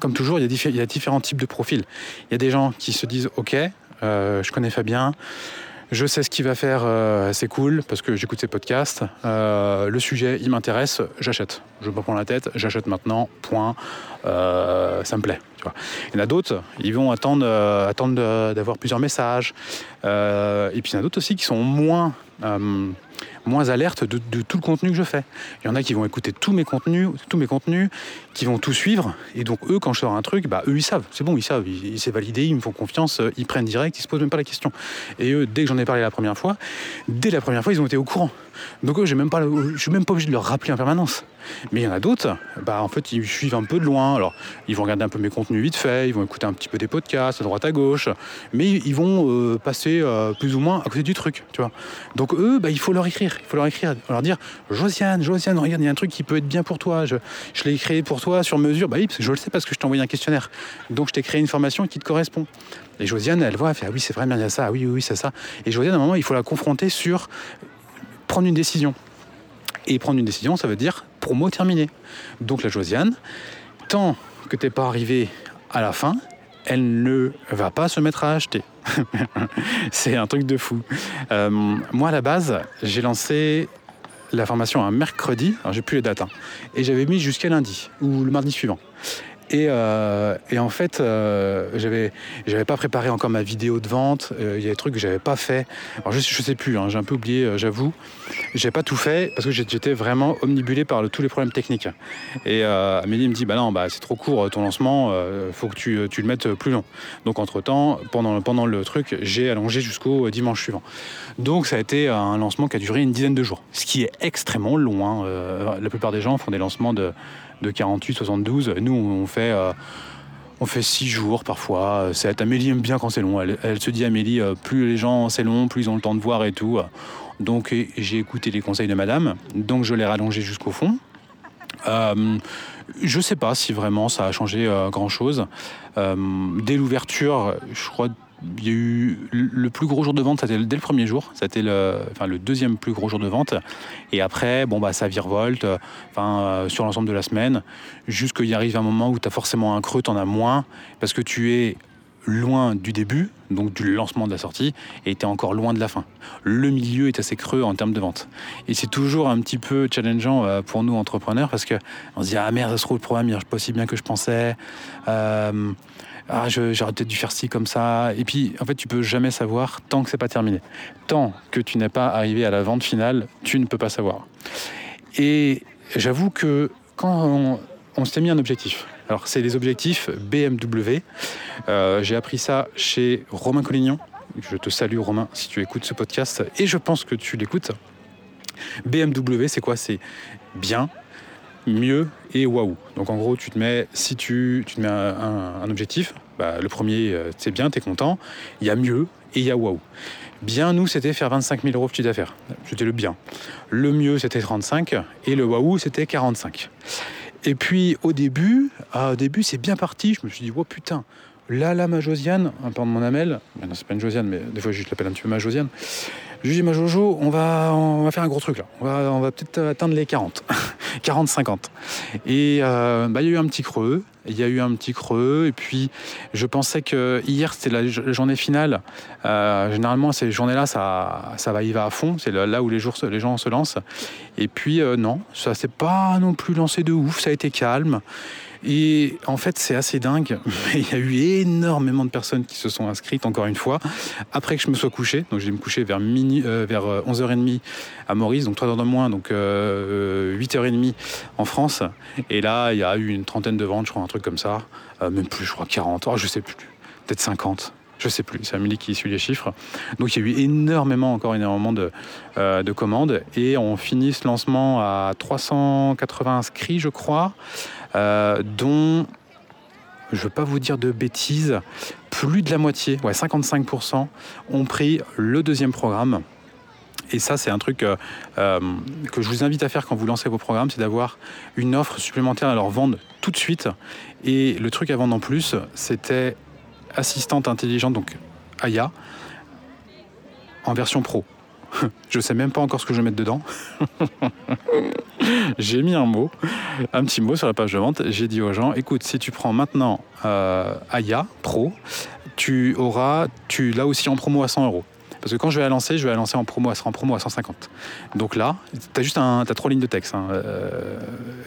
comme toujours, il y, a différents types de profils. Il y a des gens qui se disent Ok, euh, je connais Fabien, je sais ce qu'il va faire, euh, c'est cool parce que j'écoute ses podcasts. Euh, le sujet, il m'intéresse, j'achète. Je me prends la tête, j'achète maintenant, point. ça me plaît. Il y en a d'autres, ils vont attendre, attendre d'avoir plusieurs messages. et puis il y en a d'autres aussi qui sont moins moins alerte de, tout le contenu que je fais. Il y en a qui vont écouter tous mes contenus, tous mes contenus, qui vont tout suivre. Et donc eux, quand je sors un truc, bah eux ils savent, c'est bon, ils savent, ils, c'est validé, ils me font confiance, euh, ils prennent direct, ils se posent même pas la question. Et eux, dès que j'en ai parlé la première fois, dès la première fois, ils ont été au courant. Donc eux, même pas, je suis même pas obligé de leur rappeler en permanence. Mais il y en a d'autres, bah en fait, ils suivent un peu de loin. Alors, ils vont regarder un peu mes contenus vite fait, ils vont écouter un petit peu des podcasts à droite à gauche, mais ils vont euh, passer euh, plus ou moins à côté du truc, tu vois. Donc eux, bah, il faut leur écrire, il faut leur écrire, leur dire, Josiane, Josiane, regarde, il y a un truc qui peut être bien pour toi. Je, je l'ai créé pour toi sur mesure. Bah oui, je le sais parce que je t'ai envoyé un questionnaire. Donc je t'ai créé une formation qui te correspond. Et Josiane, elle voit, elle fait, ah oui, c'est vrai, il y a ça, ah oui, oui, c'est ça. Et Josiane, à un moment, il faut la confronter sur prendre une décision. Et prendre une décision, ça veut dire promo terminé. Donc la Josiane, tant que t'es pas arrivé à la fin, elle ne va pas se mettre à acheter. c'est un truc de fou. Euh, moi, à la base, j'ai lancé la formation un mercredi, alors j'ai plus les dates, hein, et j'avais mis jusqu'à lundi ou le mardi suivant. Et, euh, et, en fait, euh, j'avais, pas préparé encore ma vidéo de vente. Euh, il y a des trucs que j'avais pas fait. Alors je, sais plus, hein, j'ai un peu oublié, euh, j'avoue. J'ai pas tout fait parce que j'étais vraiment omnibulé par tous les problèmes techniques. Et Amélie me dit, bah non, bah c'est trop court ton lancement, faut que tu, tu, le mettes plus long. Donc entre temps, pendant, pendant le truc, j'ai allongé jusqu'au dimanche suivant. Donc ça a été un lancement qui a duré une dizaine de jours, ce qui est extrêmement long. Hein. la plupart des gens font des lancements de de 48, 72. Nous, on fait, euh, on fait 6 jours parfois. C'est Amélie aime bien quand c'est long. Elle, se dit Amélie, euh, plus les gens c'est long, plus ils ont le temps de voir et tout. Donc j'ai écouté les conseils de Madame. Donc je l'ai rallongé jusqu'au fond. Euh, je sais pas si vraiment ça a changé euh, grand chose. Euh, dès l'ouverture, je crois il y a eu le plus gros jour de vente, c'était dès le premier jour, c'était le, enfin, le deuxième plus gros jour de vente. Et après, bon, bah, ça virevolte enfin, euh, sur l'ensemble de la semaine, jusqu'il arrive un moment où tu as forcément un creux, tu en as moins, parce que tu es loin du début, donc du lancement de la sortie, et tu es encore loin de la fin. Le milieu est assez creux en termes de vente. Et c'est toujours un petit peu challengeant euh, pour nous entrepreneurs, parce qu'on se dit, ah merde, ça se trouve, le programme, marche pas aussi bien que je pensais. Euh, ah, j'aurais peut-être dû faire ci comme ça. Et puis, en fait, tu peux jamais savoir tant que c'est pas terminé. Tant que tu n'es pas arrivé à la vente finale, tu ne peux pas savoir. Et j'avoue que quand on, on s'était mis un objectif, alors c'est les objectifs BMW. Euh, J'ai appris ça chez Romain Collignon. Je te salue Romain si tu écoutes ce podcast et je pense que tu l'écoutes. BMW, c'est quoi? C'est bien, mieux et waouh. Donc en gros, tu te mets, si tu, tu te mets un, objectif, bah, le premier, euh, c'est bien, tu es content. Il y a mieux et il y a waouh. Bien, nous, c'était faire 25 000 euros de chiffre d'affaires. C'était le bien. Le mieux, c'était 35 et le waouh, c'était 45. Et puis au début, ah, au début, c'est bien parti. Je me suis dit, oh putain, là, là, ma Josiane, un peu de mon Amel, non, c'est pas une Josiane, mais des fois, je l'appelle un petit peu ma Josiane. Je ma Jojo, on va, on va faire un gros truc là. On va, on va peut-être atteindre les 40, 40, 50. Et euh, bah, il y a eu un petit creux. Il y a eu un petit creux. Et puis, je pensais que hier, c'était la journée finale. Euh, généralement, ces journées-là, ça, ça va, y va à fond. C'est là où les, jours, les gens se lancent. Et puis, euh, non, ça s'est pas non plus lancé de ouf. Ça a été calme. Et en fait, c'est assez dingue. Mais il y a eu énormément de personnes qui se sont inscrites, encore une fois, après que je me sois couché. Donc, je vais me coucher vers, mini, euh, vers 11h30 à Maurice, donc 3 heures de moins, donc euh, 8h30 en France. Et là, il y a eu une trentaine de ventes, je crois, un truc comme ça. Euh, même plus, je crois, 40. Oh, je sais plus. Peut-être 50. Je sais plus, c'est Amélie qui suit les chiffres. Donc il y a eu énormément, encore énormément de, euh, de commandes. Et on finit ce lancement à 380 inscrits, je crois, euh, dont, je ne veux pas vous dire de bêtises, plus de la moitié, ouais, 55%, ont pris le deuxième programme. Et ça, c'est un truc euh, euh, que je vous invite à faire quand vous lancez vos programmes, c'est d'avoir une offre supplémentaire à leur vendre tout de suite. Et le truc à vendre en plus, c'était assistante intelligente, donc Aya, en version pro. Je sais même pas encore ce que je vais mettre dedans. j'ai mis un mot, un petit mot sur la page de vente. J'ai dit aux gens, écoute, si tu prends maintenant euh, Aya Pro, tu auras, tu l'as aussi en promo à 100 euros. Parce que quand je vais la lancer, je vais la lancer en promo, en promo à 150. Donc là, tu as juste un, as trois lignes de texte. Hein. Euh,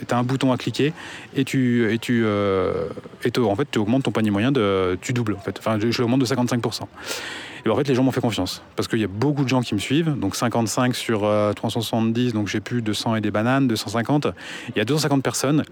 tu as un bouton à cliquer et tu, et tu, euh, en fait, tu augmentes ton panier moyen, de, tu doubles. En fait. Enfin, je, je l'augmente de 55%. Et ben, en fait, les gens m'ont fait confiance. Parce qu'il y a beaucoup de gens qui me suivent. Donc 55 sur euh, 370, donc j'ai plus de 100 et des bananes, 250. Il y a 250 personnes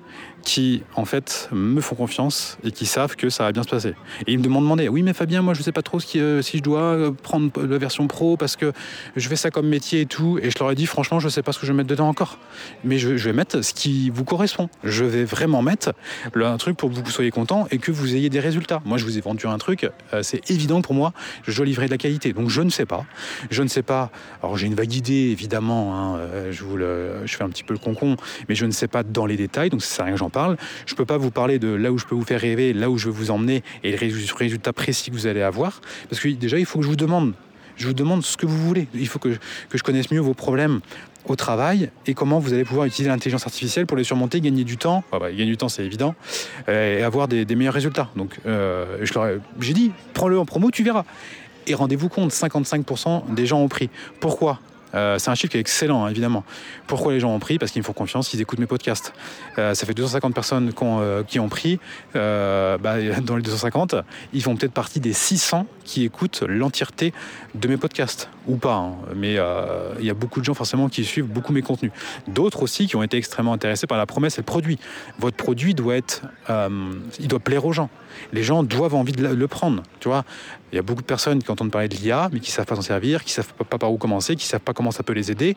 qui, en fait, me font confiance et qui savent que ça va bien se passer. Et ils me demandaient, oui, mais Fabien, moi, je sais pas trop euh, si je dois euh, prendre la version pro parce que je fais ça comme métier et tout. Et je leur ai dit, franchement, je sais pas ce que je vais mettre dedans encore. Mais je, vais mettre ce qui vous correspond. Je vais vraiment mettre un truc pour que vous soyez content et que vous ayez des résultats. Moi, je vous ai vendu un truc, euh, c'est évident pour moi, dois de la qualité. Donc, je ne sais pas. Je ne sais pas. Alors, j'ai une vague idée, évidemment. Hein, euh, je, je fais un petit peu le concon, mais je ne sais pas dans les détails. Donc, ça sert à rien que j'en parle. Je peux pas vous parler de là où je peux vous faire rêver, là où je veux vous emmener et le résultat précis que vous allez avoir. Parce que déjà, il faut que je vous demande. Je vous demande ce que vous voulez. Il faut que, que je connaisse mieux vos problèmes au travail et comment vous allez pouvoir utiliser l'intelligence artificielle pour les surmonter, gagner du temps. Ah bah, gagner du temps, c'est évident, euh, et avoir des, des, meilleurs résultats. Donc, euh, j'ai dit, prends-le en promo, tu verras. Et rendez-vous compte, 55% des gens ont pris. Pourquoi? Euh, c'est un chiffre qui est excellent, hein, évidemment. Pourquoi les gens ont pris? Parce qu'ils me font confiance, ils écoutent mes podcasts. Euh, ça fait 250 personnes euh, qui ont pris. Bah, dans les 250, ils font peut-être partie des 600 qui écoutent l'entièreté de mes podcasts. Ou pas, hein. mais il y a beaucoup de gens forcément qui suivent beaucoup mes contenus. D'autres aussi qui ont été extrêmement intéressés par la promesse et le produit. Votre produit doit être, il doit plaire aux gens. Les gens doivent envie de le- le prendre. Tu vois, il y a beaucoup de personnes qui entendent parler de l'IA, mais qui savent pas s'en servir, qui savent pas- par où commencer, qui savent pas comment ça peut les aider.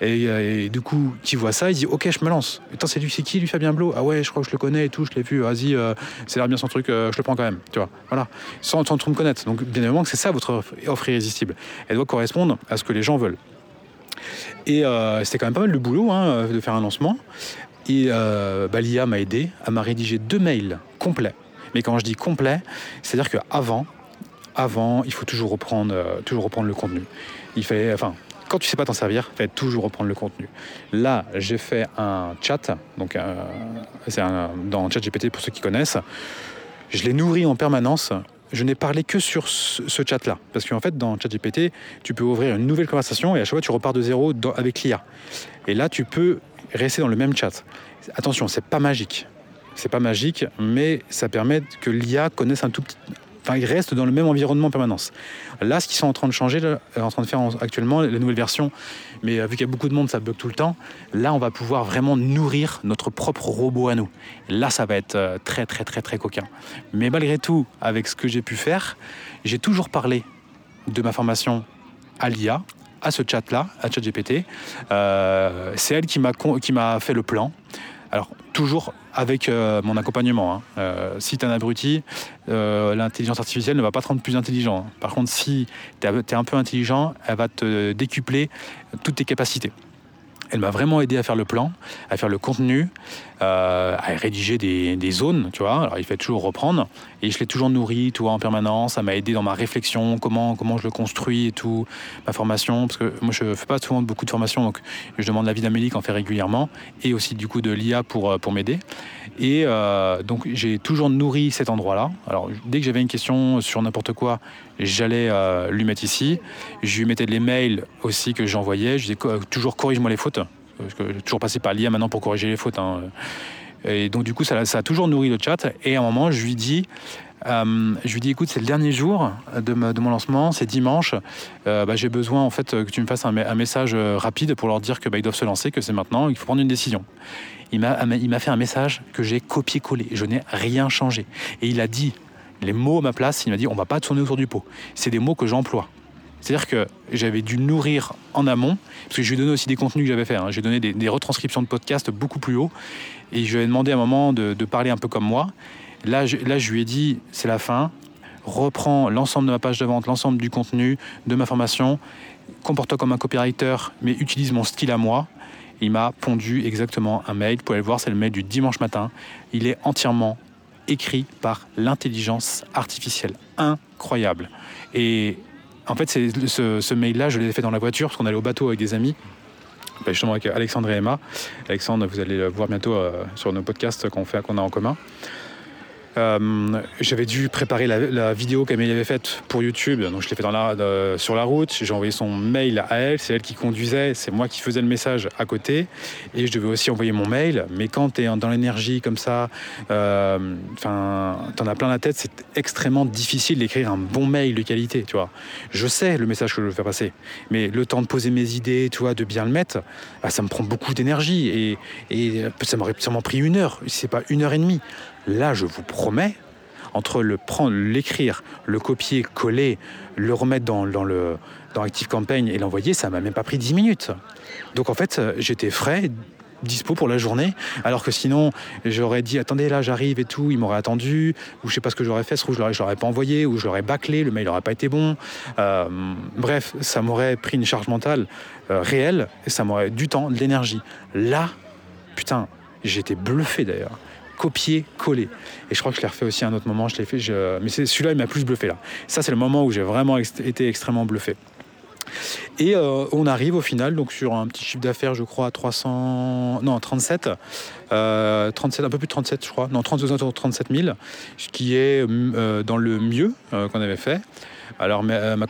Et, euh, du coup, qui voient ça, ils disent Ok, je me lance. Attends, c'est lui, c'est qui lui, Fabien Blo Ah ouais, je crois que je le connais et tout, je l'ai vu. Vas-y, euh, c'est l'air bien son truc, euh, je le prends quand même. Tu vois, voilà. Sans, sans trop me connaître. Donc, bien évidemment que c'est ça votre offre- irrésistible. Elle doit correspondre à ce que les gens veulent. Et euh, c'était quand même pas mal de boulot hein, de faire un lancement. Et bah, l'IA m'a aidé à m'a rédiger deux mails complets. Mais quand je dis complet, c'est-à-dire qu'avant, avant, il faut toujours reprendre, euh, toujours reprendre le contenu. Il fallait, enfin, quand tu sais pas t'en servir, il fallait toujours reprendre le contenu. Là, j'ai fait un chat, donc euh, c'est dans ChatGPT pour ceux qui connaissent. Je l'ai nourri en permanence. Je n'ai parlé que sur ce, chat-là. Parce qu'en fait, dans ChatGPT, tu peux ouvrir une nouvelle conversation et à chaque fois, tu repars de zéro avec l'IA. Et là, tu peux rester dans le même chat. Attention, c'est pas magique. C'est pas magique, mais ça permet que l'IA connaisse un tout petit. Enfin, reste dans le même environnement en permanence. Là, ce qu'ils sont en train de changer, euh, en train de faire en- actuellement, la nouvelle version, mais euh, vu qu'il y a beaucoup de monde, ça bug tout le temps. Là, on va pouvoir vraiment nourrir notre propre robot à nous. Là, ça va être euh, très, très, très, très coquin. Mais malgré tout, avec ce que j'ai pu faire, j'ai toujours parlé de ma formation à l'IA, à ce chat-là, à ChatGPT. C'est elle qui m'a fait le plan. Alors, toujours avec euh, mon accompagnement. hein. Euh, si tu es un abruti, euh, l'intelligence artificielle ne va pas te rendre plus intelligent. Par contre, si tu es un peu intelligent, elle va te décupler toutes tes capacités. Elle m'a vraiment aidé à faire le plan, à faire le contenu, euh, à rédiger des, zones, tu vois. Alors il fait toujours reprendre, et je l'ai toujours nourri, tu vois, en permanence. Ça m'a aidé dans ma réflexion, comment, comment je le construis et tout, ma formation, parce que moi je fais pas souvent beaucoup de formations, donc je demande l'avis d'Amélie qui en fait régulièrement, et aussi du coup de l'IA pour, euh, pour m'aider. Et euh, donc j'ai toujours nourri cet endroit-là. Alors dès que j'avais une question sur n'importe quoi, j'allais lui mettre ici. Je lui mettais les mails aussi que j'envoyais. Je disais toujours corrige-moi les fautes. Parce que j'ai toujours passé par l'IA maintenant pour corriger les fautes. hein. Et donc du coup ça, a toujours nourri le chat. Et à un moment je lui dis, euh, je lui dis écoute c'est le dernier jour de, mon lancement, c'est dimanche. Euh, bah, j'ai besoin en fait que tu me fasses un, me- un message rapide pour leur dire que bah, ils doivent se lancer, que c'est maintenant, il faut prendre une décision. Il m'a fait un message que j'ai copié-collé. Je n'ai rien changé. Et il a dit les mots à ma place. Il m'a dit on va pas tourner autour du pot. C'est des mots que j'emploie. C'est-à-dire que j'avais dû nourrir en amont, parce que je lui ai donné aussi des contenus que j'avais fait. hein. J'ai donné des, retranscriptions de podcasts beaucoup plus haut. Et je lui ai demandé à un moment de, de parler un peu comme moi. Là, je, là, je lui ai dit c'est la fin. Reprends l'ensemble de ma page de vente, l'ensemble du contenu, de ma formation. Comporte-toi comme un copywriter, mais utilise mon style à moi. Il m'a pondu exactement un mail. Vous pouvez le voir, c'est le mail du dimanche matin. Il est entièrement écrit par l'intelligence artificielle. Incroyable. Et en fait, ce, ce mail-là, je l'ai fait dans la voiture parce qu'on allait au bateau avec des amis. Ben, justement avec Alexandre et Emma. Alexandre, vous allez le voir bientôt euh, sur nos podcasts qu'on fait, qu'on a en commun. Euh, j'avais dû préparer la, vidéo qu'Amélie avait faite pour YouTube, donc je l'ai fait sur la route. J'ai envoyé son mail à elle, c'est elle qui conduisait, c'est moi qui faisais le message à côté, et je devais aussi envoyer mon mail. Mais quand tu es dans l'énergie comme ça, euh, t'en as plein la tête, c'est extrêmement difficile d'écrire un bon mail de qualité, tu vois. Je sais le message que je veux faire passer, mais le temps de poser mes idées, tu vois, de bien le mettre, bah, ça me prend beaucoup d'énergie et, et ça m'aurait sûrement pris une heure, c'est pas une heure et demie. Là, je vous promets, entre le prendre, l'écrire, le copier, coller, le remettre dans, dans le dans ActiveCampaign et l'envoyer, ça m'a même pas pris 10 minutes. Donc en fait, euh, j'étais frais, dispo pour la journée, alors que sinon, j'aurais dit attendez là, j'arrive et tout, il m'aurait attendu, ou je sais pas ce que j'aurais fait, ce je l'aurais, l'aurais pas envoyé, ou je l'aurais bâclé, le mail n'aurait pas été bon. Euh, bref, ça m'aurait pris une charge mentale euh, réelle et ça m'aurait du temps, de l'énergie. Là, putain, j'étais bluffé d'ailleurs copier, coller. Et je crois que je l'ai refait aussi à un autre moment, je fait, je... mais celui-là, il m'a plus bluffé là. Ça, c'est le moment où j'ai vraiment été extrêmement bluffé. Et euh, on arrive au final donc sur un petit chiffre d'affaires, je crois, à 300, non 37, euh, 37, un peu plus de 37, je crois, non 32 autour de 37 000, ce qui est euh, dans le mieux euh, qu'on avait fait. Alors ma, ma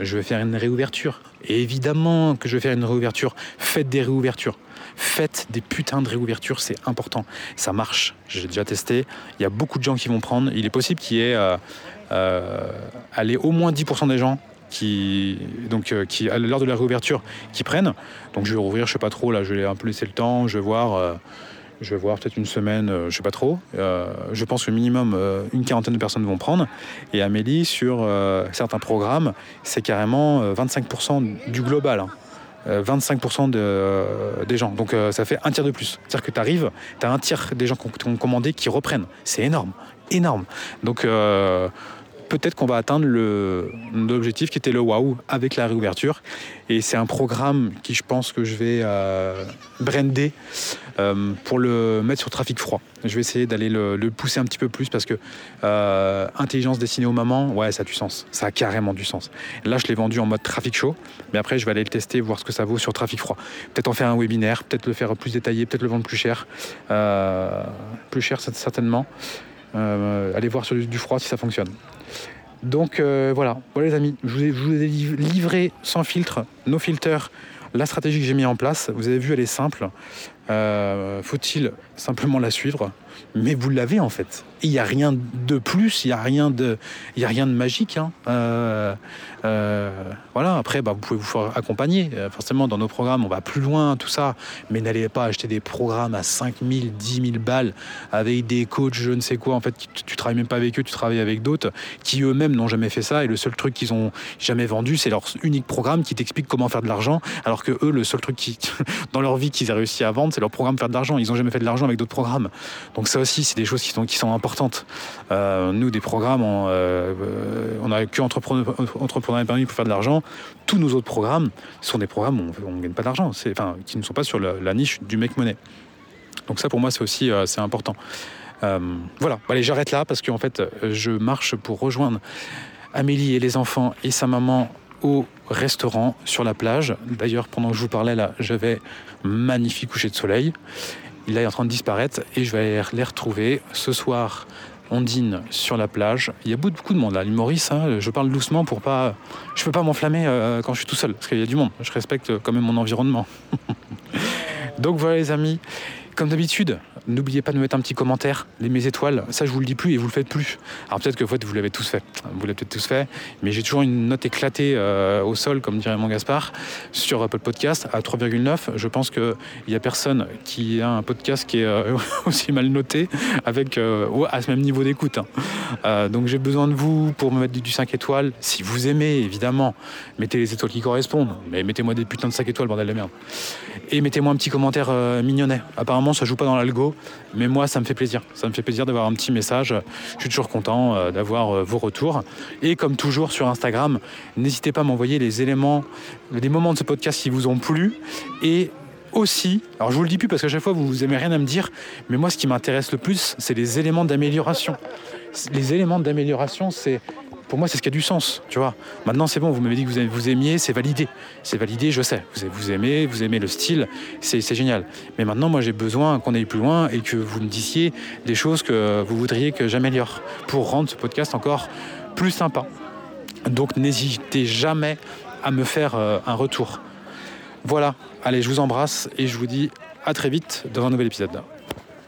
je vais faire une réouverture. Et évidemment que je vais faire une réouverture. Faites des réouvertures. Faites des putains de réouvertures, c'est important. Ça marche. J'ai déjà testé. Il y a beaucoup de gens qui vont prendre. Il est possible qu'il y ait euh, euh, au moins 10% des gens qui, donc, euh, qui, à de la réouverture, qui prennent. Donc je vais rouvrir, je sais pas trop, là, je vais un peu laisser le temps, je vais voir. je vais peut-être une semaine, euh, je sais pas trop. Je pense que minimum une quarantaine de personnes vont prendre. Et Amélie, sur certains programmes, c'est carrément euh, 25% du global. hein. Euh, 25% de, euh, des gens. Donc euh, ça fait un tiers de plus. C'est-à-dire que tu arrives, tu as un tiers des gens qui ont- commandé qui reprennent. C'est énorme, énorme. Donc euh, peut-être qu'on va atteindre l'objectif qui était le waouh avec la réouverture. Et c'est un programme qui, je pense, que je vais euh, brander euh, pour le mettre sur trafic froid. Je vais essayer d'aller le, pousser un petit peu plus parce que euh, intelligence destinée aux mamans, ouais, ça a du sens. Ça a carrément du sens. Là, je l'ai vendu en mode trafic chaud, mais après, je vais aller le tester, voir ce que ça vaut sur trafic froid. Peut-être en faire un webinaire, peut-être le faire plus détaillé, peut-être le vendre plus cher. Euh, plus cher, cer- certainement. Allez voir sur du, froid si ça fonctionne. Donc voilà, voilà les amis, je vous, ai, livré sans filtre, no filter, la stratégie que j'ai mis en place. Vous avez vu, elle est simple. Euh, Faut-il simplement la suivre? Mais vous l'avez en fait. Il n'y a rien de plus, il n'y a, rien de- a rien de magique. hein. Euh, euh, voilà, après, bah, vous pouvez vous faire accompagner. Euh, forcément, dans nos programmes, on va plus loin, tout ça. Mais n'allez pas acheter des programmes à 5 000, 10 000 balles avec des coachs, je ne sais quoi. En fait, tu, tu travailles même pas avec eux, tu travailles avec d'autres qui eux-mêmes n'ont jamais fait ça. Et le seul truc qu'ils ont jamais vendu, c'est leur unique programme qui t'explique comment faire de l'argent. Alors que eux, le seul truc qui, dans leur vie qu'ils aient réussi à vendre, c'est leur programme faire de l'argent. Ils n'ont jamais fait de l'argent avec d'autres programmes. Donc ça aussi, c'est des choses qui sont, importantes. Euh, nous, des programmes, on, on a que entrepreneur, entrepreneur permis pour faire de l'argent. Tous nos autres programmes sont des programmes où on ne gagne pas d'argent, enfin, qui ne sont pas sur la, niche du make money. Donc ça, pour moi, c'est aussi euh, c'est important. Euh, voilà, allez, j'arrête là parce qu'en fait, je marche pour rejoindre Amélie et les enfants et sa maman au restaurant sur la plage. D'ailleurs, pendant que je vous parlais là, j'avais magnifique coucher de soleil. Il est en train de disparaître et je vais les retrouver ce soir. On dîne sur la plage. Il y a beaucoup de monde là. L'île hein, je parle doucement pour pas. Je peux pas m'enflammer euh, quand je suis tout seul parce qu'il y a du monde. Je respecte quand même mon environnement. Donc voilà les amis. Comme d'habitude, n'oubliez pas de me mettre un petit commentaire, les mes étoiles. Ça, je vous le dis plus et vous le faites plus. Alors peut-être que fait, vous l'avez tous fait. Vous l'avez peut-être tous fait, mais j'ai toujours une note éclatée euh, au sol, comme dirait mon Gaspard, sur Apple Podcast à 3,9. Je pense qu'il n'y a personne qui a un podcast qui est euh, aussi mal noté avec euh, à ce même niveau d'écoute. hein. Donc j'ai besoin de vous pour me mettre du, du 5 étoiles. Si vous aimez, évidemment, mettez les étoiles qui correspondent. Mais mettez-moi des putains de 5 étoiles, bordel de merde. Et mettez-moi un petit commentaire mignonnet. Apparemment, ça joue pas dans l'algo, mais moi, ça me fait plaisir. Ça me fait plaisir d'avoir un petit message. Je suis toujours content euh, d'avoir euh, vos retours. Et comme toujours sur Instagram, n'hésitez pas à m'envoyer les éléments, les moments de ce podcast qui vous ont plu. Et aussi, alors je vous le dis plus parce qu'à chaque fois vous vous aimez rien à me dire, mais moi ce qui m'intéresse le plus, c'est les éléments d'amélioration. Les éléments d'amélioration, c'est pour moi c'est ce qui a du sens, tu vois. Maintenant c'est bon, vous m'avez dit que vous, aimiez, c'est validé, c'est validé, je sais. Vous, aimez, vous aimez le style, c'est c'est génial. Mais maintenant moi j'ai besoin qu'on aille plus loin et que vous me disiez des choses que vous voudriez que j'améliore pour rendre ce podcast encore plus sympa. Donc n'hésitez jamais à me faire euh, un retour. Voilà, allez, je vous embrasse et je vous dis à très vite dans un nouvel épisode.